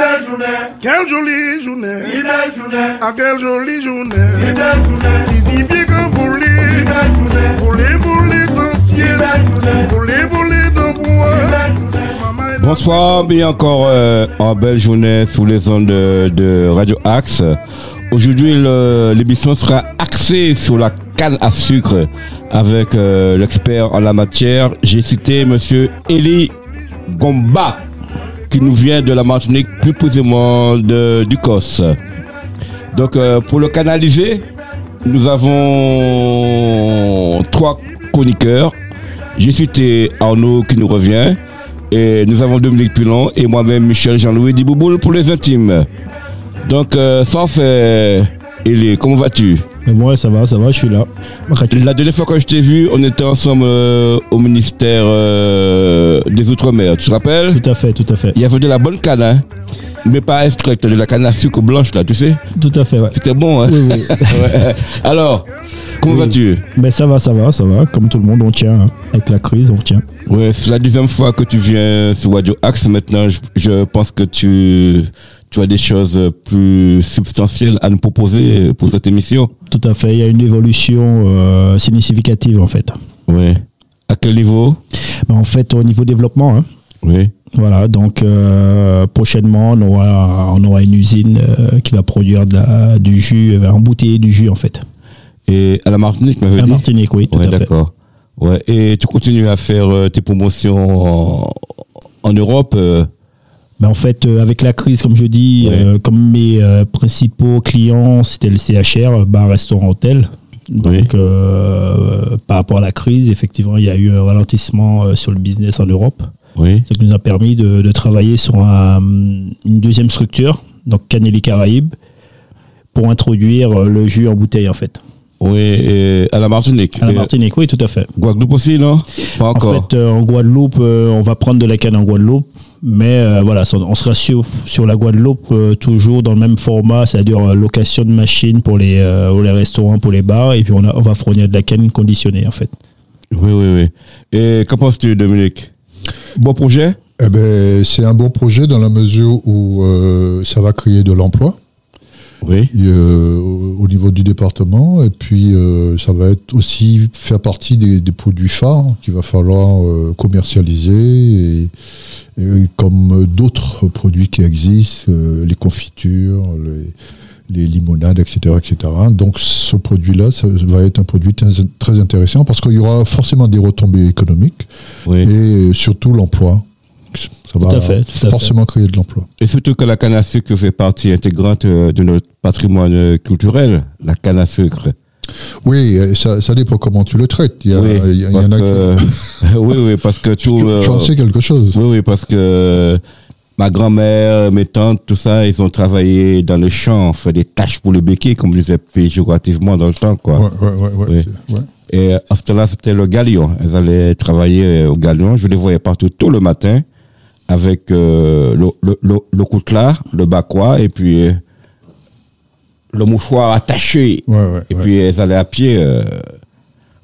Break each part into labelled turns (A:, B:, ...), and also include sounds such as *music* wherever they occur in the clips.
A: belle journée,
B: Quelle jolie journée.
A: une belle journée,
B: Ah, quelle jolie
A: une
B: journée.
A: belle journée,
B: Si bien que
A: une
B: voler.
A: belle journée,
B: Voler, voler dans le
A: une
B: ciel.
A: belle journée,
B: Voler, voler dans le
A: une
B: bois.
A: belle journée.
B: Maman est
C: Bonsoir, bien encore euh, en belle journée sous les ondes de, de Radio Axe. Aujourd'hui, l'émission sera axée sur la canne à sucre avec euh, l'expert en la matière. J'ai cité Monsieur Eli Gomba qui nous vient de la Martinique, plus précisément de, du COS. Donc, euh, pour le canaliser, nous avons trois chroniqueurs. J'ai cité Arnaud qui nous revient. Et nous avons Dominique Pilon et moi-même Michel Jean-Louis Dibouboul pour les intimes. Donc, euh, sans faire. Elie, comment vas-tu?
D: Mais moi, ça va, ça va, je suis là.
C: La dernière fois que je t'ai vu, on était ensemble euh, au ministère euh, des Outre-mer. Tu te rappelles?
D: Tout à fait, tout à fait.
C: Il y avait de la bonne canne, hein mais pas extraite, de la canne à sucre blanche, là, tu sais?
D: Tout à fait, ouais.
C: C'était bon, hein?
D: Oui, oui. *laughs*
C: Ouais. Alors, comment
D: Oui.
C: vas-tu?
D: Mais ça va, ça va, ça va. Comme tout le monde, on tient. hein. Avec la crise, on tient.
C: Ouais, c'est la deuxième fois que tu viens sur Radio Axe. Maintenant, je, je pense que tu, tu as des choses plus substantielles à nous proposer pour cette émission.
D: Tout à fait. Il y a une évolution euh, significative, en fait.
C: Oui. À quel niveau
D: Mais en fait, au niveau développement, hein,
C: Oui.
D: voilà. Donc, euh, prochainement, on aura, on aura une usine euh, qui va produire de la- du jus, euh, embouteiller du jus, en fait.
C: Et à la Martinique,
D: À
C: dit
D: Martinique, oui, tout
C: Ouais,
D: à fait.
C: d'accord. Ouais. Et tu continues à faire euh, tes promotions en, en Europe euh,
D: Ben, en fait, euh, avec la crise, comme je dis,
C: Ouais.
D: euh, comme mes euh, principaux clients, c'était le CHR, bar, restaurant, hôtel. Donc,
C: Oui.
D: par rapport à la crise, effectivement, il y a eu un ralentissement sur le business en Europe.
C: Oui.
D: Ce qui nous a permis de, de travailler sur un- une deuxième structure, donc Canelli Caraïbes, pour introduire le jus en bouteille, en fait.
C: Oui. Et à la Martinique.
D: À la Martinique, oui, tout à fait.
C: Guadeloupe aussi, non? Pas
D: En
C: encore.
D: fait, euh, en Guadeloupe, euh, on va prendre de la canne en Guadeloupe, mais euh, voilà, ça- on sera sur, sur la Guadeloupe euh, toujours dans le même format, c'est-à-dire location de machines pour les, euh, pour les restaurants, pour les bars, et puis on, a- on va fournir de la canne conditionnée en fait.
C: Oui, oui, oui. Et qu'en penses-tu, Dominique? Bon projet?
E: Eh ben, c'est un bon projet dans la mesure où euh, ça va créer de l'emploi
C: Oui.
E: euh, au au niveau du département et puis euh, ça va être aussi faire partie des, des produits phares qu'il va falloir euh, commercialiser et, et comme d'autres produits qui existent, les confitures, les, les limonades, etc., etc. Donc ce produit-là, ça va être un produit très, très intéressant parce qu'il y aura forcément des retombées économiques
C: Oui.
E: et surtout l'emploi. Ça va
D: à fait, tout à fait.
E: forcément créer de l'emploi.
C: Et surtout que la canne à sucre fait partie intégrante euh, de notre patrimoine euh, culturel, la canne à sucre.
E: Oui, euh, ça, ça dépend comment tu le traites. Il y, a-
C: oui,
E: il y y en a
C: que, *laughs* oui, oui, parce que tout.
E: J'en sais quelque chose.
C: oui, oui, parce que ma grand-mère, mes tantes, tout ça, ils ont travaillé dans les champs, fait des tâches pour le béquet, comme on disait péjorativement dans le temps, quoi.
E: Ouais, ouais, ouais, ouais,
C: Oui. Et à ce temps-là, c'était le galion. Elles allaient travailler au galion. Je les voyais partout tôt le matin avec euh, le, le, le, le coutelas, le bakwa et puis euh, le mouchoir attaché.
E: Ouais, ouais,
C: et
E: ouais.
C: puis elles allaient à pied euh,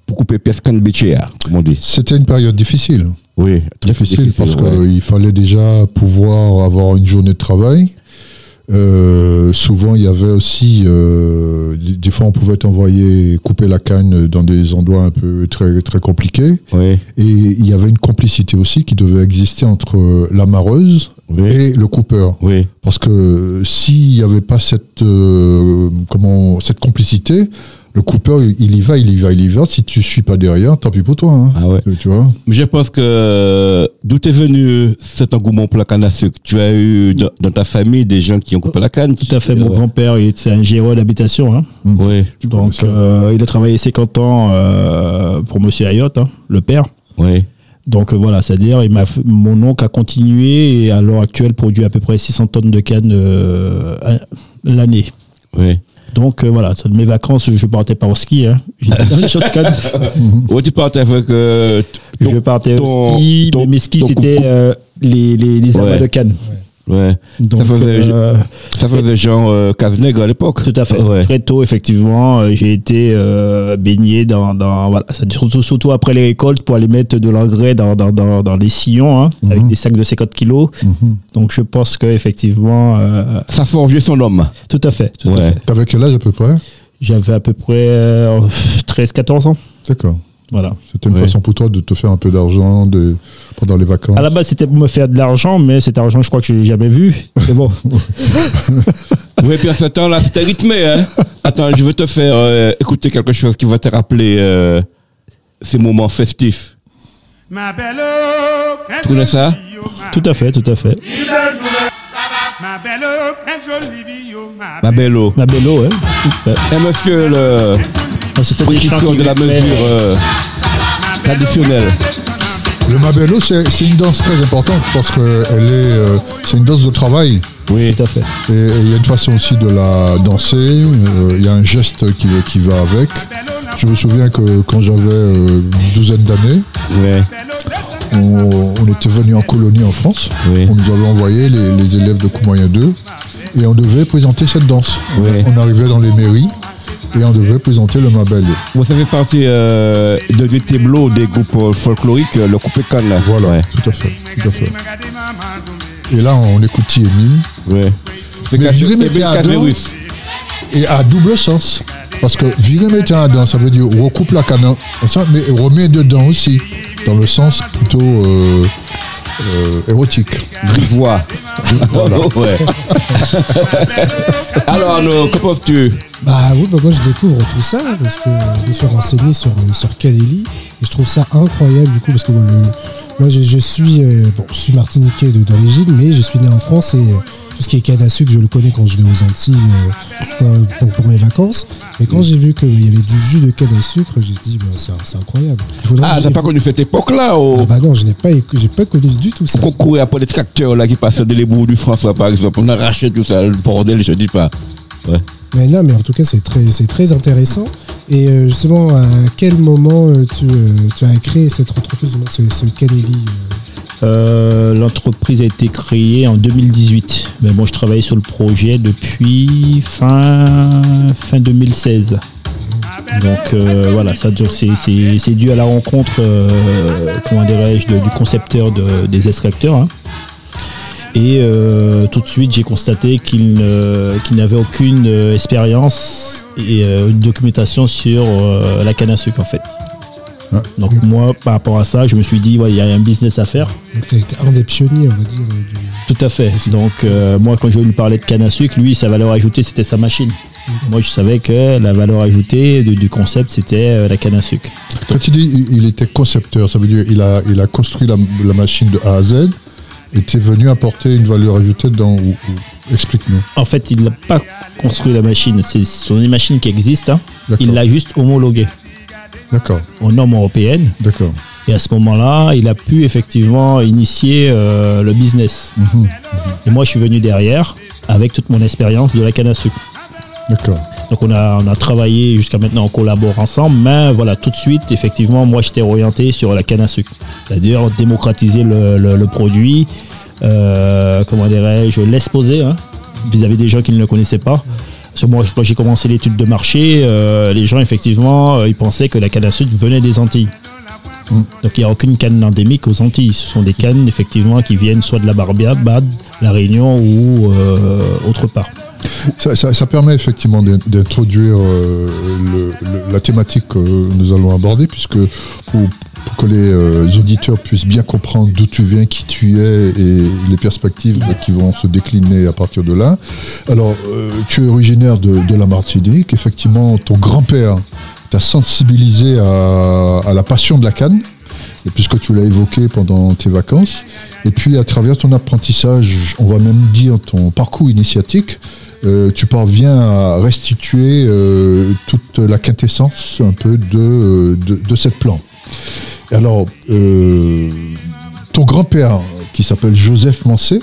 C: pour couper pescan béchéa, comme on dit.
E: C'était une période difficile.
C: Oui, très
E: Difficile, parce qu'il fallait déjà pouvoir avoir une journée de travail. Euh, souvent, il y avait aussi, euh, des, fois, on pouvait t'envoyer couper la canne dans des endroits un peu très très compliqués.
C: Oui,
E: Et il y avait une complicité aussi qui devait exister entre euh, la mareuse
C: oui,
E: et le coupeur.
C: oui.
E: Parce que s'il n'y avait pas cette, euh, comment, cette complicité, le coupeur, il y va, il y va, il y va. Si tu suis pas derrière, tant pis pour toi. hein.
C: Ah ouais.
E: Tu- Tu vois?
C: Je pense que euh, d'où est venu cet engouement pour la canne à sucre? Tu as eu dans, dans ta famille des gens qui ont coupé la canne?
D: Tout à fait, mon
C: Ouais.
D: grand-père, il était un gérant d'habitation, hein.
C: Oui,
D: donc euh, il a travaillé 50 ans euh, pour Monsieur Ayotte, hein, le père.
C: oui.
D: Donc euh, voilà, c'est-à-dire il m'a f- mon oncle a continué et à l'heure actuelle produit à peu près 600 tonnes de canne euh, l'année.
C: Oui.
D: Donc euh, voilà, ça, de mes vacances, je partais pas au ski. Hein. *laughs*
C: Ouais, tu partais avec. euh,
D: je partais
C: ton-
D: au ski,
C: ton-
D: mais mes skis c'était euh, les, les, les amas
C: Ouais.
D: de canne.
C: Ouais.
D: Donc,
C: ça faisait,
D: euh,
C: ça faisait euh, Cazenègre à l'époque.
D: Tout à fait.
C: Ouais.
D: Très tôt, effectivement, euh, j'ai été euh, baigné dans, dans voilà, surtout, surtout après les récoltes pour aller mettre de l'engrais dans, dans, dans, dans les sillons, hein, avec
E: Mhm.
D: des sacs de 50 kilos.
E: Mhm.
D: Donc je pense que effectivement, euh,
C: Ça forgeait son homme.
D: tout à fait. Tout à
C: Ouais.
D: fait.
E: T'avais quel âge à peu près?
D: J'avais à peu près euh, 13-14 ans.
E: D'accord.
D: Voilà.
E: C'était une
C: Ouais.
E: façon pour toi de te faire un peu d'argent de... pendant les vacances.
D: À la base, c'était pour me faire de l'argent, mais cet argent, je crois que je l'ai jamais vu. Mais bon, *laughs*
C: Oui, puis à ce temps-là, c'était rythmé. Hein. Attends, je veux te faire euh, écouter quelque chose qui va te rappeler euh, ces moments festifs.
A: Ma belle
C: Tu connais ça?
D: tout à fait, tout à fait.
A: Ma belle eau, quelle jolie vie, ma
C: Ma belle eau.
D: Ma bello, hein. tout à fait.
C: Et monsieur le
D: C'est des chants
C: de la mesure euh, traditionnelle.
E: Le mabello, c'est une danse très importante parce que elle est, euh, c'est une danse de travail.
C: Oui.
D: Tout à fait.
E: Et il y a une façon aussi de la danser. euh, Il y a un geste qui, va- qui va avec. Je me souviens que quand j'avais euh, une douzaine d'années,
C: Ouais.
E: on, on était venu en colonie en France.
C: Oui.
E: On nous avait envoyé les, les élèves de Courmoyen 2 et on devait présenter cette danse. On arrivait dans les mairies et on devait présenter le mabello.
C: Vous savez partie euh, de du tableau des groupes euh, folkloriques, euh, le coupé canne. là.
E: Voilà,
C: Ouais.
E: tout à fait, tout à fait. Et là, on écoute Émile.
C: ouais.
E: Mais
C: Caserus.
E: Et à double sens. Parce que virer mettre à dedans, ça veut dire recoupe la canne mais remet dedans aussi. Dans le sens plutôt euh, euh, érotique.
C: Grivois. *laughs* ouais. *laughs* Alors, nous, que penses-tu
F: Bah oui, bah moi je découvre tout ça parce que je me suis renseigné sur, euh, sur et je trouve ça incroyable du coup parce que moi, le- moi je, je suis euh, bon, je suis martiniquais d'origine mais je suis né en France et euh, tout ce qui est canne à sucre je le connais quand je vais aux Antilles euh, pour, mes vacances mais quand j'ai vu qu'il y avait du jus de canne à sucre j'ai dit bah, c'est incroyable.
C: Ah, t'as pas connu cette époque-là
F: Ah
C: au
F: bah non je n'ai pas pas connu du tout ça.
C: qu'on courait après les tracteurs là qui passaient de l'ébou du François par exemple. On arrachait tout ça, le bordel, je dis pas. Ouais.
F: Mais non, mais en tout cas, c'est très, très intéressant. Et euh, justement, à quel moment euh, tu, euh, tu as créé cette entreprise, ce, ce Canelli euh,
D: L'entreprise a été créée en 2018. Mais bon, je travaillais sur le projet depuis fin, fin 2016. Donc euh, voilà, ça c'est, dû à la rencontre, euh, comment du concepteur de- des extracteurs. hein. Et tout de suite, j'ai constaté qu'il, n'avait aucune expérience et documentation sur la canne à sucre en fait.
E: Ouais.
D: Donc moi, par rapport à ça, je me suis dit, ouais, il y a un business à faire.
F: donc, tu été un des pionniers, on va dire. euh, du...
D: Tout à fait. Donc euh, moi, quand je lui parlais de canne à sucre, lui, sa valeur ajoutée, c'était sa machine. Moi, je savais que la valeur ajoutée du, du concept, c'était euh, la canne à sucre.
E: Quand tu dis il était concepteur, ça veut dire il a, il a construit la, la machine de A à Z et t'es venu apporter une valeur ajoutée dans. ou- ou- Explique-nous.
D: En fait, il n'a pas construit la machine. C'est- Ce sont des machines qui existent. hein. Il l'a juste homologuée
E: D'accord,
D: aux normes européennes.
E: d'accord.
D: Et à ce moment-là, il a pu effectivement initier euh, le business.
E: Mhm,
D: Et moi, je suis venu derrière avec toute mon expérience de la canne à sucre.
E: D'accord.
D: Donc on a, on a travaillé jusqu'à maintenant, on collabore ensemble, mais voilà, tout de suite, effectivement, moi j'étais orienté sur la canne à sucre. C'est-à-dire démocratiser le, le- le produit, euh, comment dirais-je, l'exposer hein, vis-à-vis des gens qui ne le connaissaient pas. Parce que moi, quand j'ai commencé l'étude de marché, euh, les gens, effectivement, euh, ils pensaient que la canne à sucre venait des Antilles. Donc il n'y a aucune canne endémique aux Antilles. Ce sont des cannes, effectivement, qui viennent soit de la Barbade, la Réunion ou euh, autre part.
E: Ça, permet effectivement d'in- d'introduire euh, la thématique que nous allons aborder, puisque pour, que les euh, auditeurs puissent bien comprendre d'où tu viens, qui tu es et les perspectives qui vont se décliner à partir de là. Alors, tu es originaire de, de la Martinique, effectivement, ton grand-père t'a sensibilisé à, à la passion de la canne. puisque tu l'as évoqué pendant tes vacances, et puis à travers ton apprentissage, on va même dire ton parcours initiatique, euh, tu parviens à restituer euh, toute la quintessence un peu de, de, de cette plante. Alors, euh, ton grand-père, qui s'appelle Joseph Mancé,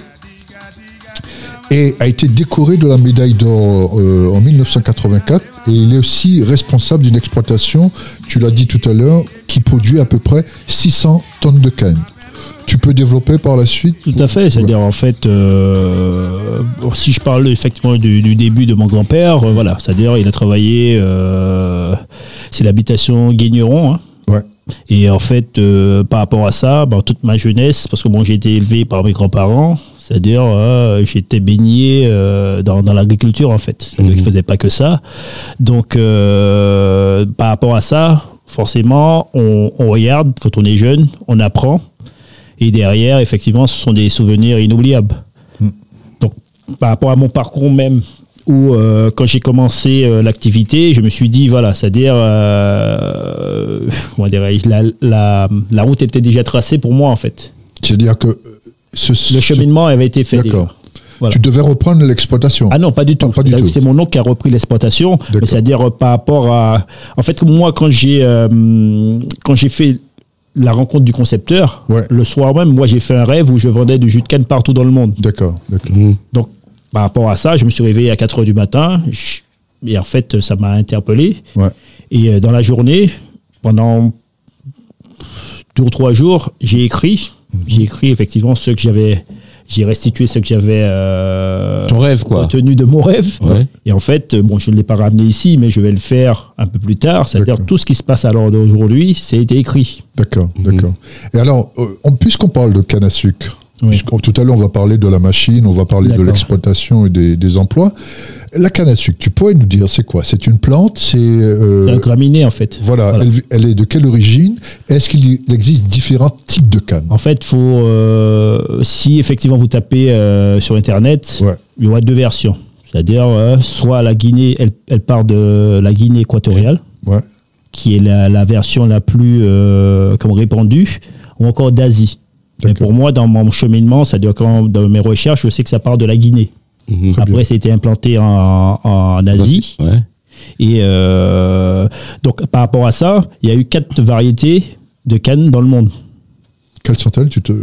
E: et a été décoré de la médaille d'or euh, en 1984 et il est aussi responsable d'une exploitation, tu l'as dit tout à l'heure, qui produit à peu près 600 tonnes de canne. Tu peux développer par la suite
D: Tout à fait, c'est-à-dire en fait, euh, si je parle effectivement du, du début de mon grand-père, euh, voilà, c'est-à-dire il a travaillé, c'est l'habitation Guigneron, hein.
E: Ouais.
D: et en fait, par rapport à ça, ben, toute ma jeunesse, parce que bon, j'ai été élevé par mes grands-parents, c'est-à-dire euh, j'étais baigné euh, dans, dans l'agriculture en fait, c'est-à-dire qu'ils faisaient pas que ça, donc euh, par rapport à ça, forcément, on, on regarde quand on est jeune, on apprend. Et derrière, effectivement, ce sont des souvenirs inoubliables.
E: Mm.
D: Donc, par rapport à mon parcours même, où quand j'ai commencé l'activité, je me suis dit, voilà, c'est-à-dire, comment dirais-je, la, la, la route était déjà tracée pour moi, en fait.
E: C'est-à-dire que ce,
D: Le cheminement avait été fait.
E: D'accord.
D: Voilà.
E: Tu devais reprendre l'exploitation.
D: Ah non, pas du tout.
E: pas du
D: C'est-à-dire
E: tout.
D: C'est mon oncle qui a repris l'exploitation. C'est-à-dire euh, par rapport à. En fait, moi, quand j'ai euh, quand j'ai fait la rencontre du concepteur,
E: Ouais.
D: le soir même, moi, j'ai fait un rêve où je vendais du jus de canne partout dans le monde.
E: D'accord, d'accord.
C: Mhm.
D: Donc, par rapport à ça, je me suis réveillé à 4 heures du matin. Je- Et en fait, ça m'a interpellé.
E: Ouais.
D: Et euh, dans la journée, pendant deux ou trois jours, j'ai écrit. J'ai écrit effectivement ce que j'avais. J'ai restitué ce que j'avais euh,
C: Ton rêve, quoi.
D: retenu de mon rêve.
C: Ouais.
D: Et en fait, euh, bon, je ne l'ai pas ramené ici, mais je vais le faire un peu plus tard. C'est-à-dire
E: D'accord.
D: tout ce qui se passe à l'heure d'aujourd'hui, c'est été écrit.
E: D'accord,
C: Mhm.
E: d'accord. Et alors, euh, on- puisqu'on parle de canne à sucre,
D: Oui.
E: tout à l'heure on va parler de la machine, on va parler de l'exploitation et des, des emplois. La canne à sucre, tu pourrais nous dire c'est quoi? C'est une plante C'est euh,
D: Un graminé, en fait.
E: voilà,
D: Voilà.
E: Elle, elle est de quelle origine? Est-ce qu'il existe différents types de cannes?
D: En fait, faut, euh, si effectivement vous tapez euh, sur Internet,
E: Ouais.
D: il y aura deux versions. C'est-à-dire, euh, soit la Guinée, elle, elle part de la Guinée équatoriale,
E: Ouais.
D: qui est la, la version la plus comme répandue, ou encore d'Asie. Mais pour moi, dans mon cheminement, c'est-à-dire dans mes recherches, je sais que ça part de la Guinée.
C: Mhm.
D: Après, ça a été implanté en, en Asie.
C: Ouais.
D: Et euh, donc, par rapport à ça, il y a eu quatre variétés de cannes dans le monde.
E: Quelles sont-elles tu te...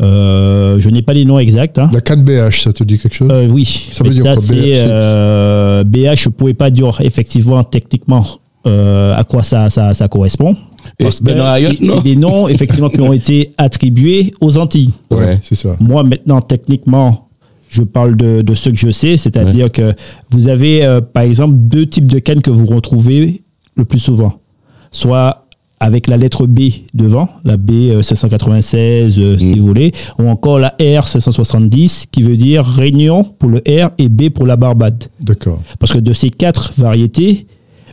D: Euh, je n'ai pas les noms exacts. hein.
E: La canne BH, ça te dit quelque chose?
D: Euh, oui,
E: Ça
D: mais
E: veut dire
D: ça
E: quoi, BH?
D: BH. Je pouvais pas dire effectivement techniquement à quoi ça, ça, ça correspond. Parce que c'est
C: non
D: c'est des noms effectivement qui ont *laughs* été attribués aux Antilles.
C: Ouais.
E: c'est ça.
D: Moi maintenant techniquement, je parle de, de ce que je sais, c'est-à-dire que vous avez euh, par exemple deux types de cannes que vous retrouvez le plus souvent, soit avec la lettre B devant, la B euh, 796 euh, si vous voulez, ou encore la R 770 qui veut dire Réunion pour le R et B pour la Barbade.
E: D'accord.
D: Parce que de ces quatre variétés,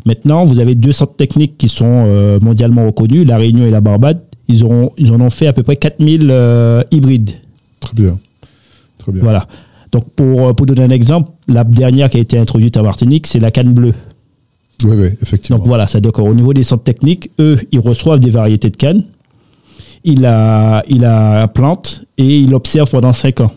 D: maintenant, vous avez deux centres techniques qui sont euh, mondialement reconnus, la Réunion et la Barbade. Ils, auront, ils en ont fait à peu près 4000 euh, hybrides.
E: Très bien. Très bien.
D: Voilà. Donc, pour, euh, pour donner un exemple, la dernière qui a été introduite à Martinique, c'est la canne bleue.
E: Oui, oui, effectivement.
D: Donc voilà, c'est donc au niveau des centres techniques, eux, ils reçoivent des variétés de canne. Il a, il a plante et il observe pendant 5 ans.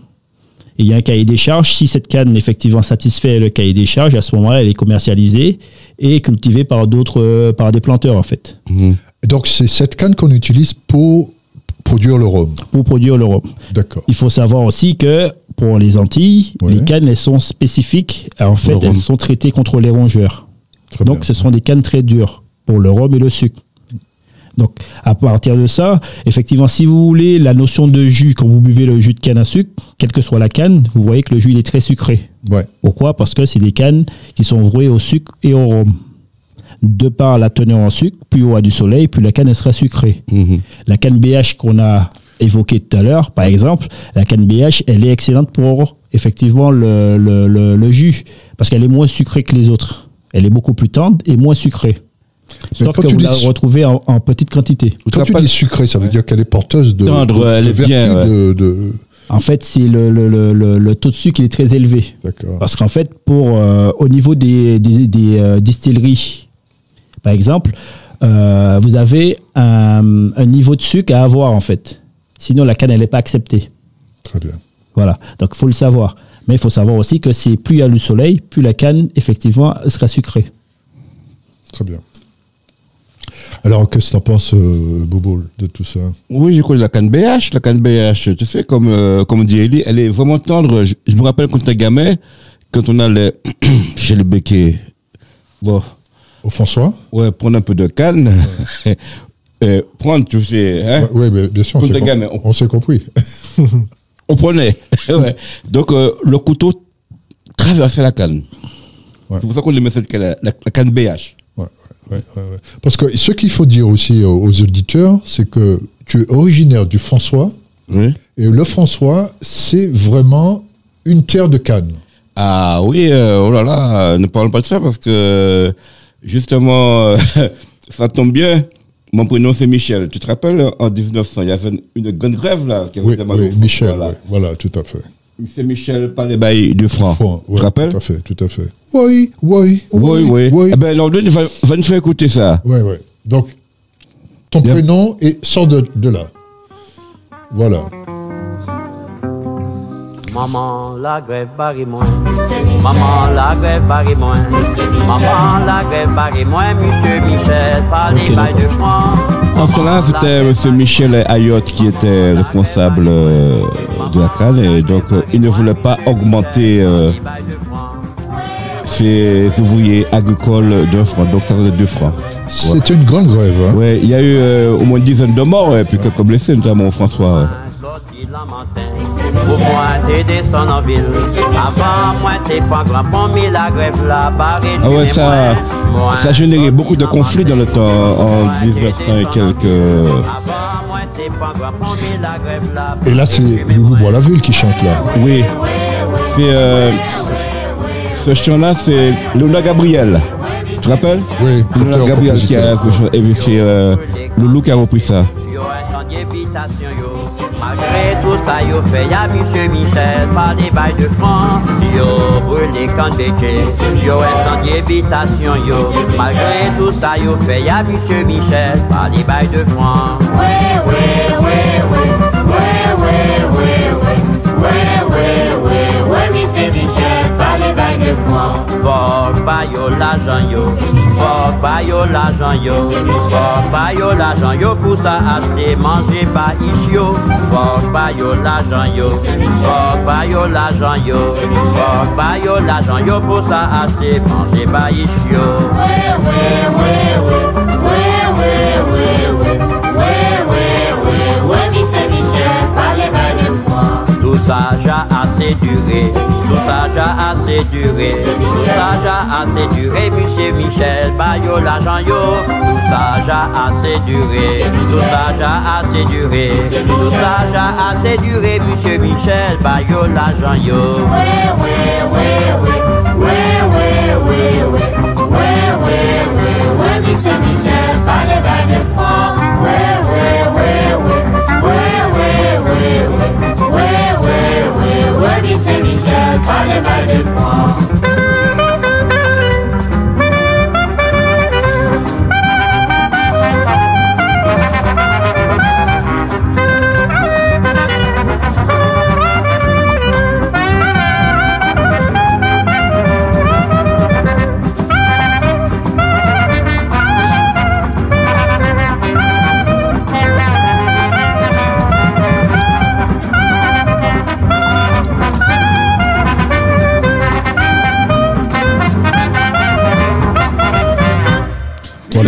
D: Et il y a un cahier des charges. Si cette canne effectivement satisfait le cahier des charges, à ce moment-là, elle est commercialisée et cultivée par d'autres, euh, par des planteurs en fait,
C: Mhm.
E: Donc, c'est cette canne qu'on utilise pour produire le rhum.
D: pour produire le rhum.
E: D'accord.
D: Il faut savoir aussi que pour les Antilles,
E: Ouais.
D: les cannes elles sont spécifiques. En fait, elles sont traitées contre les rongeurs.
E: Très
D: Donc,
E: bien.
D: ce sont des cannes très dures pour le rhum et le sucre. Donc, à partir de ça, effectivement, si vous voulez la notion de jus, quand vous buvez le jus de canne à sucre, quelle que soit la canne, vous voyez que le jus il est très sucré.
E: Ouais.
D: Pourquoi? Parce que c'est des cannes qui sont vouées au sucre et au rhum. De par la teneur en sucre, plus haut à du soleil, plus la canne elle sera sucrée.
C: Mhm.
D: La canne BH qu'on a évoquée tout à l'heure, par exemple, la canne BH, elle est excellente pour effectivement le, le- le- le jus, parce qu'elle est moins sucrée que les autres. Elle est beaucoup plus tendre et moins sucrée.
E: Mais
D: Sauf
E: quand
D: que
E: tu
D: vous
E: dis-
D: la retrouvez en, en petite quantité.
E: Quand tu
C: rappelles-
E: dis sucré, ça veut dire qu'elle est porteuse de,
C: Tendre,
E: de-
C: elle
E: de
C: est bien,
E: vertus de, de-
D: En fait, c'est le, le- le- le- le taux de sucre il est très élevé.
E: D'accord.
D: Parce qu'en fait, pour, euh, au niveau des, des- des, euh, distilleries, par exemple, euh, vous avez un, un niveau de sucre à avoir, en fait. Sinon, la canne, elle n'est pas acceptée.
E: Très bien.
D: Voilà. Donc, il faut le savoir. Mais il faut savoir aussi que c'est plus il y a le soleil, plus la canne, effectivement, sera sucrée.
E: Très bien. Alors, qu'est-ce que tu en penses, euh, Bobo, de tout ça?
C: Oui, je connais la canne BH. La canne BH, tu sais, comme, euh, comme dit Eli, elle est vraiment tendre. Je, je me rappelle quand j'étais gamin, quand on allait *clears throat* chez le béquet, bon,
E: Au François
C: ouais, prendre un peu de canne, *laughs* euh, prendre, tu sais, hein,
E: Oui, mais bien sûr, on s'est
C: on-
E: on s'est compris. *laughs*
C: on prenait. *laughs* Ouais. Donc, euh, le couteau traversait la canne.
E: Ouais.
C: C'est pour ça qu'on aimait cette canne, la, la canne BH.
E: Ouais, ouais, ouais, ouais. Parce que ce qu'il faut dire aussi aux, aux auditeurs, c'est que tu es originaire du François,
C: Oui.
E: et le François, c'est vraiment une terre de canne.
C: Ah oui, euh, oh là là, ne parlons pas de ça parce que justement, euh, *laughs* ça tombe bien. Mon prénom c'est Michel. Tu te rappelles, en 1900, il y avait une, une grande grève là. Qui
E: Oui, oui, Michel,
C: là.
E: ouais, voilà, tout à fait.
C: C'est Michel par les bails du franc. Tu te rappelles?
E: Tout à fait, tout à fait. Oui, oui,
C: Oui, oui.
E: oui.
C: Eh ben, London va, va nous faire écouter ça.
E: Ouais, ouais. Donc, ton prénom et sort de, de là. Voilà.
G: Maman, la grève barre moins. Maman, la grève barre moins. Maman, la grève barre moins. Monsieur Michel, par les
D: Ok,
G: bails de francs.
C: En cela, c'était M. Michel Ayotte qui était responsable euh, de la canne et donc euh, il ne voulait pas augmenter euh, ses ouvriers agricoles d'un franc. Donc ça faisait deux francs.
E: C'était une grande grève. Hein.
C: Ouais, il y a eu euh, au moins une dizaine de morts et puis quelques blessés, notamment François.
G: Sorti la matin, pour moi t'es descendu en ville. Avant moi t'es pas grand pont, mais la grève là, barré
C: Ah ouais, ça, ça a généré beaucoup de conflits dans le temps, en 1900 et quelques.
G: La là.
E: Et là, c'est Loulou Bois-la-Ville qui chante là.
C: Oui, c'est euh, ce chant-là, c'est Lola Gabriel. Tu te rappelles?
E: Oui,
C: Lola Gabriel qui a et c'est euh, Loulou qui a repris ça.
G: yo insandye evitasyon yo. Magre tout sa yo fe ya misye Michel pa de bay de fran Yo brule kandeche Yo insandye evitasyon yo. Magre tout sa yo fe ya misye Michel pa de bay de fran Ouè ouè Fok pa yo l'argent yo Fok pa yo l'argent yo Fok pa yo l'argent yo Pour ça acheter manger pas ici yo Fok pa yo l'argent yo Fok pa yo l'argent yo Fok pa yo l'argent yo Pour ça acheter manger pas ici yo Tout ça j'ai assez duré, tout ça j'ai assez duré, tout ça j'ai assez duré, monsieur Michel, bayo l'argent yo, tout ça j'ai assez duré, tout ça j'ai assez duré, tout ça j'ai assez duré, monsieur Michel, bayo l'argent yo.
C: Bon, c'est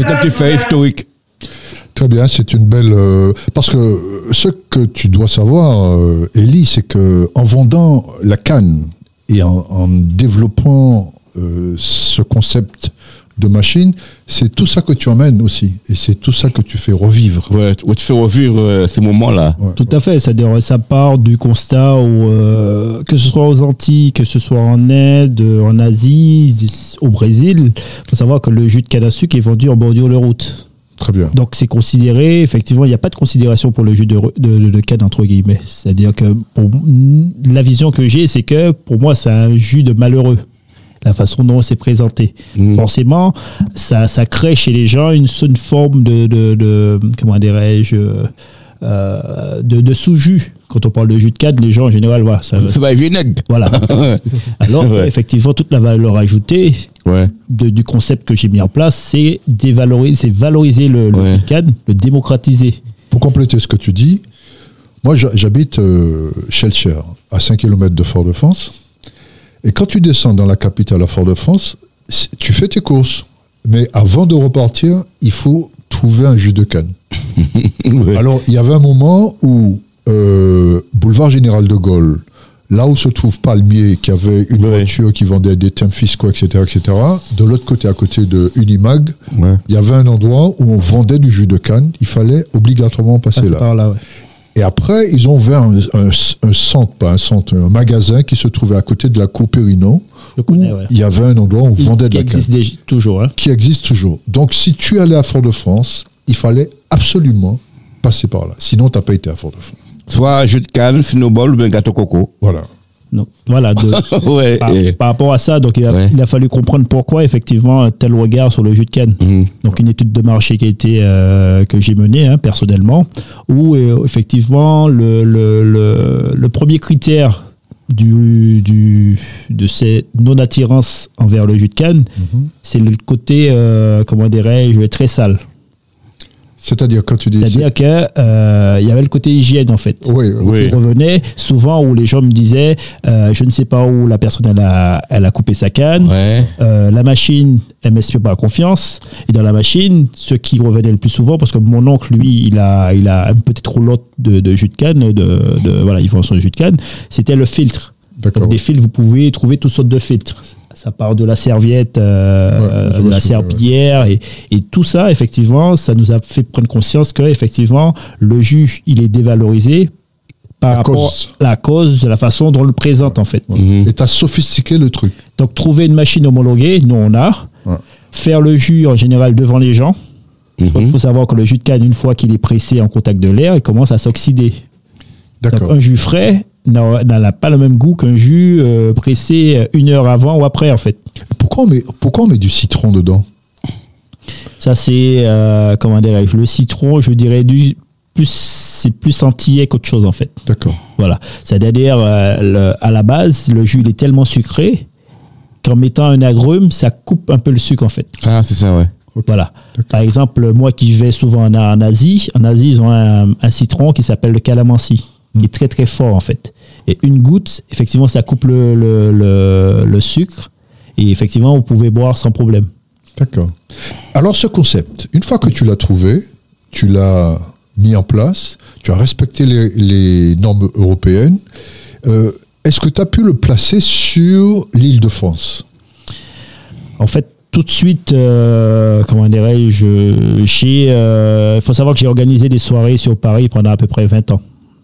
C: un petit fait historique.
E: Très bien, c'est une belle. euh, parce que ce que tu dois savoir, euh, Elie, c'est que en vendant la canne et en, en développant euh, ce concept de machine, c'est tout ça que tu emmènes aussi. Et c'est tout ça que tu fais revivre.
C: Ouais, tu tu fais revivre euh, ces moments-là.
E: Ouais.
D: Tout à fait, c'est-à-dire ça part du constat où, euh, que ce soit aux Antilles, que ce soit en Inde, en Asie, au Brésil, il faut savoir que le jus de canne à sucre est vendu en bordure de route.
E: Très bien.
D: Donc c'est considéré, effectivement, il n'y a pas de considération pour le jus de, de, de- de canne, entre guillemets. C'est-à-dire que pour, la vision que j'ai, c'est que pour moi, c'est un jus de malheureux. La façon dont c'est présenté.
C: Mm.
D: Forcément, ça, ça crée chez les gens une, une forme de, de, de- comment dirais-je, euh, de, de sous-jus. Quand on parle de jus de canne, les gens en général, voilà, ça,
C: C'est pas vinaigre.
D: voilà. *laughs* Alors
C: Ouais.
D: effectivement, toute la valeur ajoutée
C: Ouais.
D: de- du concept que j'ai mis en place, c'est dévaloriser, c'est valoriser le, le
C: Ouais.
D: jus de canne, le démocratiser.
E: Pour compléter ce que tu dis, moi j'ha- j'habite euh, Shelcher, à 5 km de Fort-de-France. Et quand tu descends dans la capitale à Fort-de-France, tu fais tes courses. Mais avant de repartir, il faut trouver un jus de canne. *laughs*
C: Ouais.
E: Alors, il y avait un moment où, euh, boulevard Général de Gaulle, là où se trouve Palmier, qui avait une
C: Ouais.
E: voiture qui vendait des thèmes fiscaux, etc., etc., de l'autre côté, à côté de Unimag,
C: Ouais.
E: il y avait un endroit où on vendait du jus de canne. Il fallait obligatoirement passer là.
D: par là, ouais.
E: Et après, ils ont ouvert un, un- un centre, pas un centre, un magasin qui se trouvait à côté de la cour où
D: ouais.
E: il y avait un endroit où on vendait de
D: qui
E: la canne
D: existe déjà- toujours. Hein.
E: qui existe toujours. Donc, si tu allais à Fort-de-France, il fallait absolument passer par là. Sinon, tu n'as pas été à Fort-de-France.
C: Soit jus de canne, snowball ou bien gâteau coco.
E: Voilà.
D: Donc, voilà, de- *laughs*
C: ouais.
D: par,
C: et-
D: par rapport à ça, donc il a,
C: Ouais.
D: il a fallu comprendre pourquoi effectivement un tel regard sur le jus de canne.
C: Mhm.
D: Donc une étude de marché qui a été euh, que j'ai menée hein, personnellement, où euh, effectivement le, le, le, le premier critère du, du, de cette non-attirance envers le jus de canne,
E: Mhm.
D: c'est le côté, euh, comment dirais-je, très sale.
E: C'est-à-dire, quand tu dis.
D: C'est-à-dire qu'il il y avait le côté hygiène en fait.
E: Oui,
C: Oui.
D: qui revenait souvent où les gens me disaient euh, je ne sais pas où la personne elle a, elle a coupé sa canne
C: Ouais.
D: Euh, la machine elle m'inspire pas confiance et dans la machine ce qui revenait le plus souvent parce que mon oncle lui il a il a une petite roulotte de, de jus de canne de, de voilà il vend son jus de canne c'était le filtre
E: D'accord.
D: donc des filtres vous pouvez trouver toutes sortes de filtres ça part de la serviette, euh,
E: Ouais,
D: de la serpillière et, et tout ça, effectivement, ça nous a fait prendre conscience que effectivement le jus il est dévalorisé par
E: À
D: rapport
E: cause.
D: à la cause de la façon dont on le présente en fait.
C: Mhm.
E: Et tu as sophistiqué le truc.
D: Donc trouver une machine homologuée, nous on a.
E: Ouais.
D: Faire le jus en général devant les gens. Il
C: Mhm.
D: faut savoir que le jus de canne, une fois qu'il est pressé en contact de l'air, il commence à s'oxyder.
E: D'accord.
D: un jus frais n'a n'a pas le même goût qu'un jus euh, pressé une heure avant ou après en fait.
E: Pourquoi on, met, pourquoi on met du citron dedans?
D: Ça c'est euh, comment dirais-je le citron, je dirais du plus c'est plus antillais qu'autre chose en fait.
E: D'accord.
D: Voilà. C'est-à-dire euh, le- à la base le jus il est tellement sucré qu'en mettant un agrume ça coupe un peu le sucre en fait.
C: Ah, c'est ça, ouais.
D: Voilà. Par exemple, moi qui vais souvent en, en Asie, en Asie, ils ont un, un citron qui s'appelle le calamansi, qui est très très fort en fait. Et une goutte, effectivement, ça coupe le, le, le- le sucre. Et effectivement, vous pouvez boire sans problème.
E: D'accord. Alors, ce concept, une fois que tu l'as trouvé, tu l'as mis en place, tu as respecté les, les normes européennes, euh, est-ce que tu as pu le placer sur l'île de France?
D: En fait, tout de suite, euh, comment dirais-je, j'ai, euh, il faut savoir que j'ai organisé des soirées sur Paris pendant à peu près 20 ans.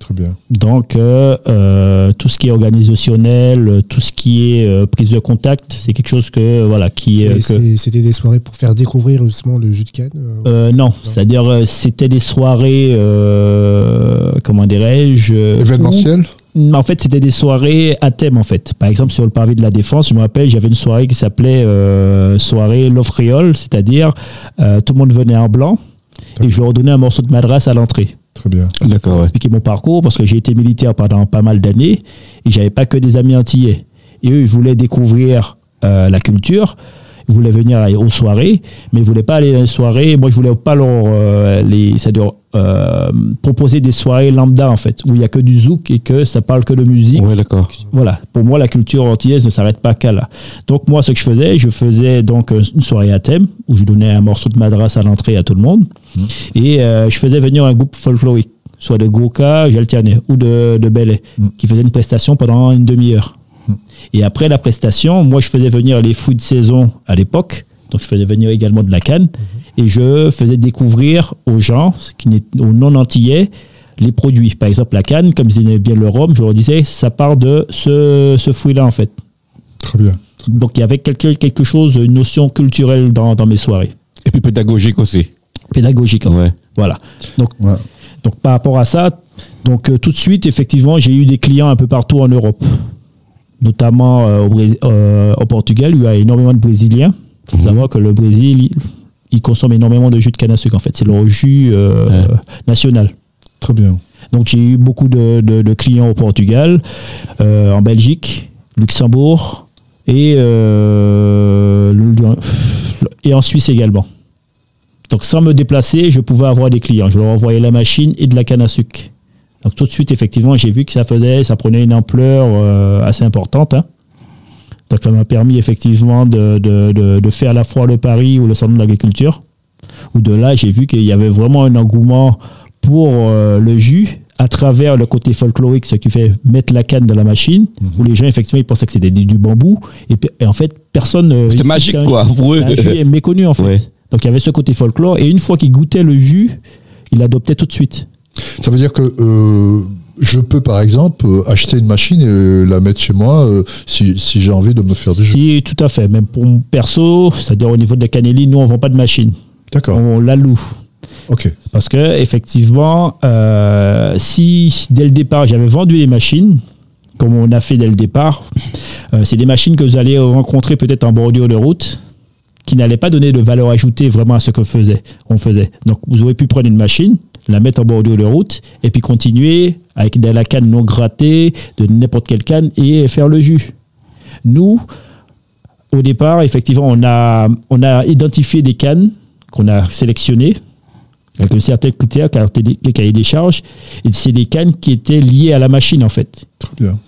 E: Très bien.
D: Donc, euh, euh, tout ce qui est organisationnel, euh, tout ce qui est euh, prise de contact, c'est quelque chose que voilà qui que-
F: C'était des soirées pour faire découvrir justement le jus de canne. euh,
D: Euh, non, c'est-à-dire c'était des soirées, euh, comment dirais-je
E: Événementiel
D: où- En fait, c'était des soirées à thème en fait. Par exemple, sur le parvis de la Défense, je me rappelle, j'avais une soirée qui s'appelait euh, soirée l'offriole, c'est-à-dire euh, tout le monde venait en blanc et je leur donnais un morceau de madras à l'entrée.
E: Très bien.
C: D'accord, ouais.
D: expliquer mon parcours parce que j'ai été militaire pendant pas mal d'années et j'avais pas que des amis antillais. Et eux, ils voulaient découvrir euh, la culture, voulaient venir aux soirées, mais ils voulaient pas aller dans les soirées. Moi, je voulais pas leur euh, les, c'est-à-dire euh, proposer des soirées lambda en fait, où il y a que du zouk et que ça parle que de musique.
C: Ouais, d'accord.
D: Voilà, pour moi, la culture antillaise ne s'arrête pas qu'à là. Donc, moi, ce que je faisais, je faisais donc euh, une soirée à thème où je donnais un morceau de madras à l'entrée à tout le monde. Et euh, je faisais venir un groupe folklorique, soit de Goka, j'alternais, ou de, de Belay, qui faisait une prestation pendant une demi-heure. Et après la prestation, moi, je faisais venir les fruits de saison à l'époque. Donc, je faisais venir également de la canne. Et je faisais découvrir aux gens, qui n'est- aux non-antillais, les produits. Par exemple, la canne, comme ils aimaient bien le rhum, je leur disais, ça part de ce, ce fruit-là, en fait.
E: Très bien.
D: Donc, il y avait quelque, quelque chose, une notion culturelle dans, dans mes soirées.
C: Et puis pédagogique aussi.
D: Pédagogique. hein.
C: Ouais.
D: Voilà. Donc,
E: Ouais.
D: donc, par rapport à ça, donc, euh, tout de suite, effectivement, j'ai eu des clients un peu partout en Europe. Notamment euh, au, euh, au Portugal, où il y a énormément de Brésiliens. Il faut savoir que le Brésil, il, il consomme énormément de jus de canne à sucre, en fait. C'est leur jus euh,
C: Ouais.
D: national.
E: Très bien.
D: Donc j'ai eu beaucoup de, de- de clients au Portugal, euh, en Belgique, Luxembourg et, euh, et en Suisse également. Donc sans me déplacer, je pouvais avoir des clients. Je leur envoyais la machine et de la canne à sucre. Donc tout de suite, effectivement, j'ai vu que ça faisait, ça prenait une ampleur euh, assez importante. hein. Donc ça m'a permis effectivement de, de- de- de faire à la fois le Paris ou le salon de l'agriculture. où de là, j'ai vu qu'il y avait vraiment un engouement pour euh, le jus à travers le côté folklorique, ce qui fait mettre la canne dans la machine, où les gens, effectivement, ils pensaient que c'était du, du bambou. Et, en fait, personne. euh,
C: C'était magique,
D: un-
C: quoi, pour eux.
D: Jus est méconnu, en fait.
C: Ouais.
D: Donc, il y avait ce côté folklore. Et une fois qu'il goûtait le jus, il adoptait tout de suite.
E: Ça veut dire que euh, je peux, par exemple, euh, acheter une machine et euh, la mettre chez moi si, si j'ai envie de me faire du jus.
D: Et tout à fait. Même pour mon perso, c'est-à-dire au niveau de la Canelli, nous, on vend pas de machine.
E: D'accord.
D: On la loue.
E: Ok.
D: Parce que effectivement, euh, si dès le départ j'avais vendu les machines, comme on a fait dès le départ, euh, c'est des machines que vous allez rencontrer peut-être en bordure de route, qui n'allaient pas donner de valeur ajoutée vraiment à ce que faisait, on faisait. Donc vous aurez pu prendre une machine, la mettre en bordure de route, et puis continuer avec de la canne non grattée, de n'importe quelle canne, et faire le jus. Nous, au départ, effectivement, on a, on a identifié des cannes qu'on a sélectionnées avec un certain critère, caractère des- cahier des charges, et c'est des cannes qui étaient liées à la machine en fait.
E: Très bien.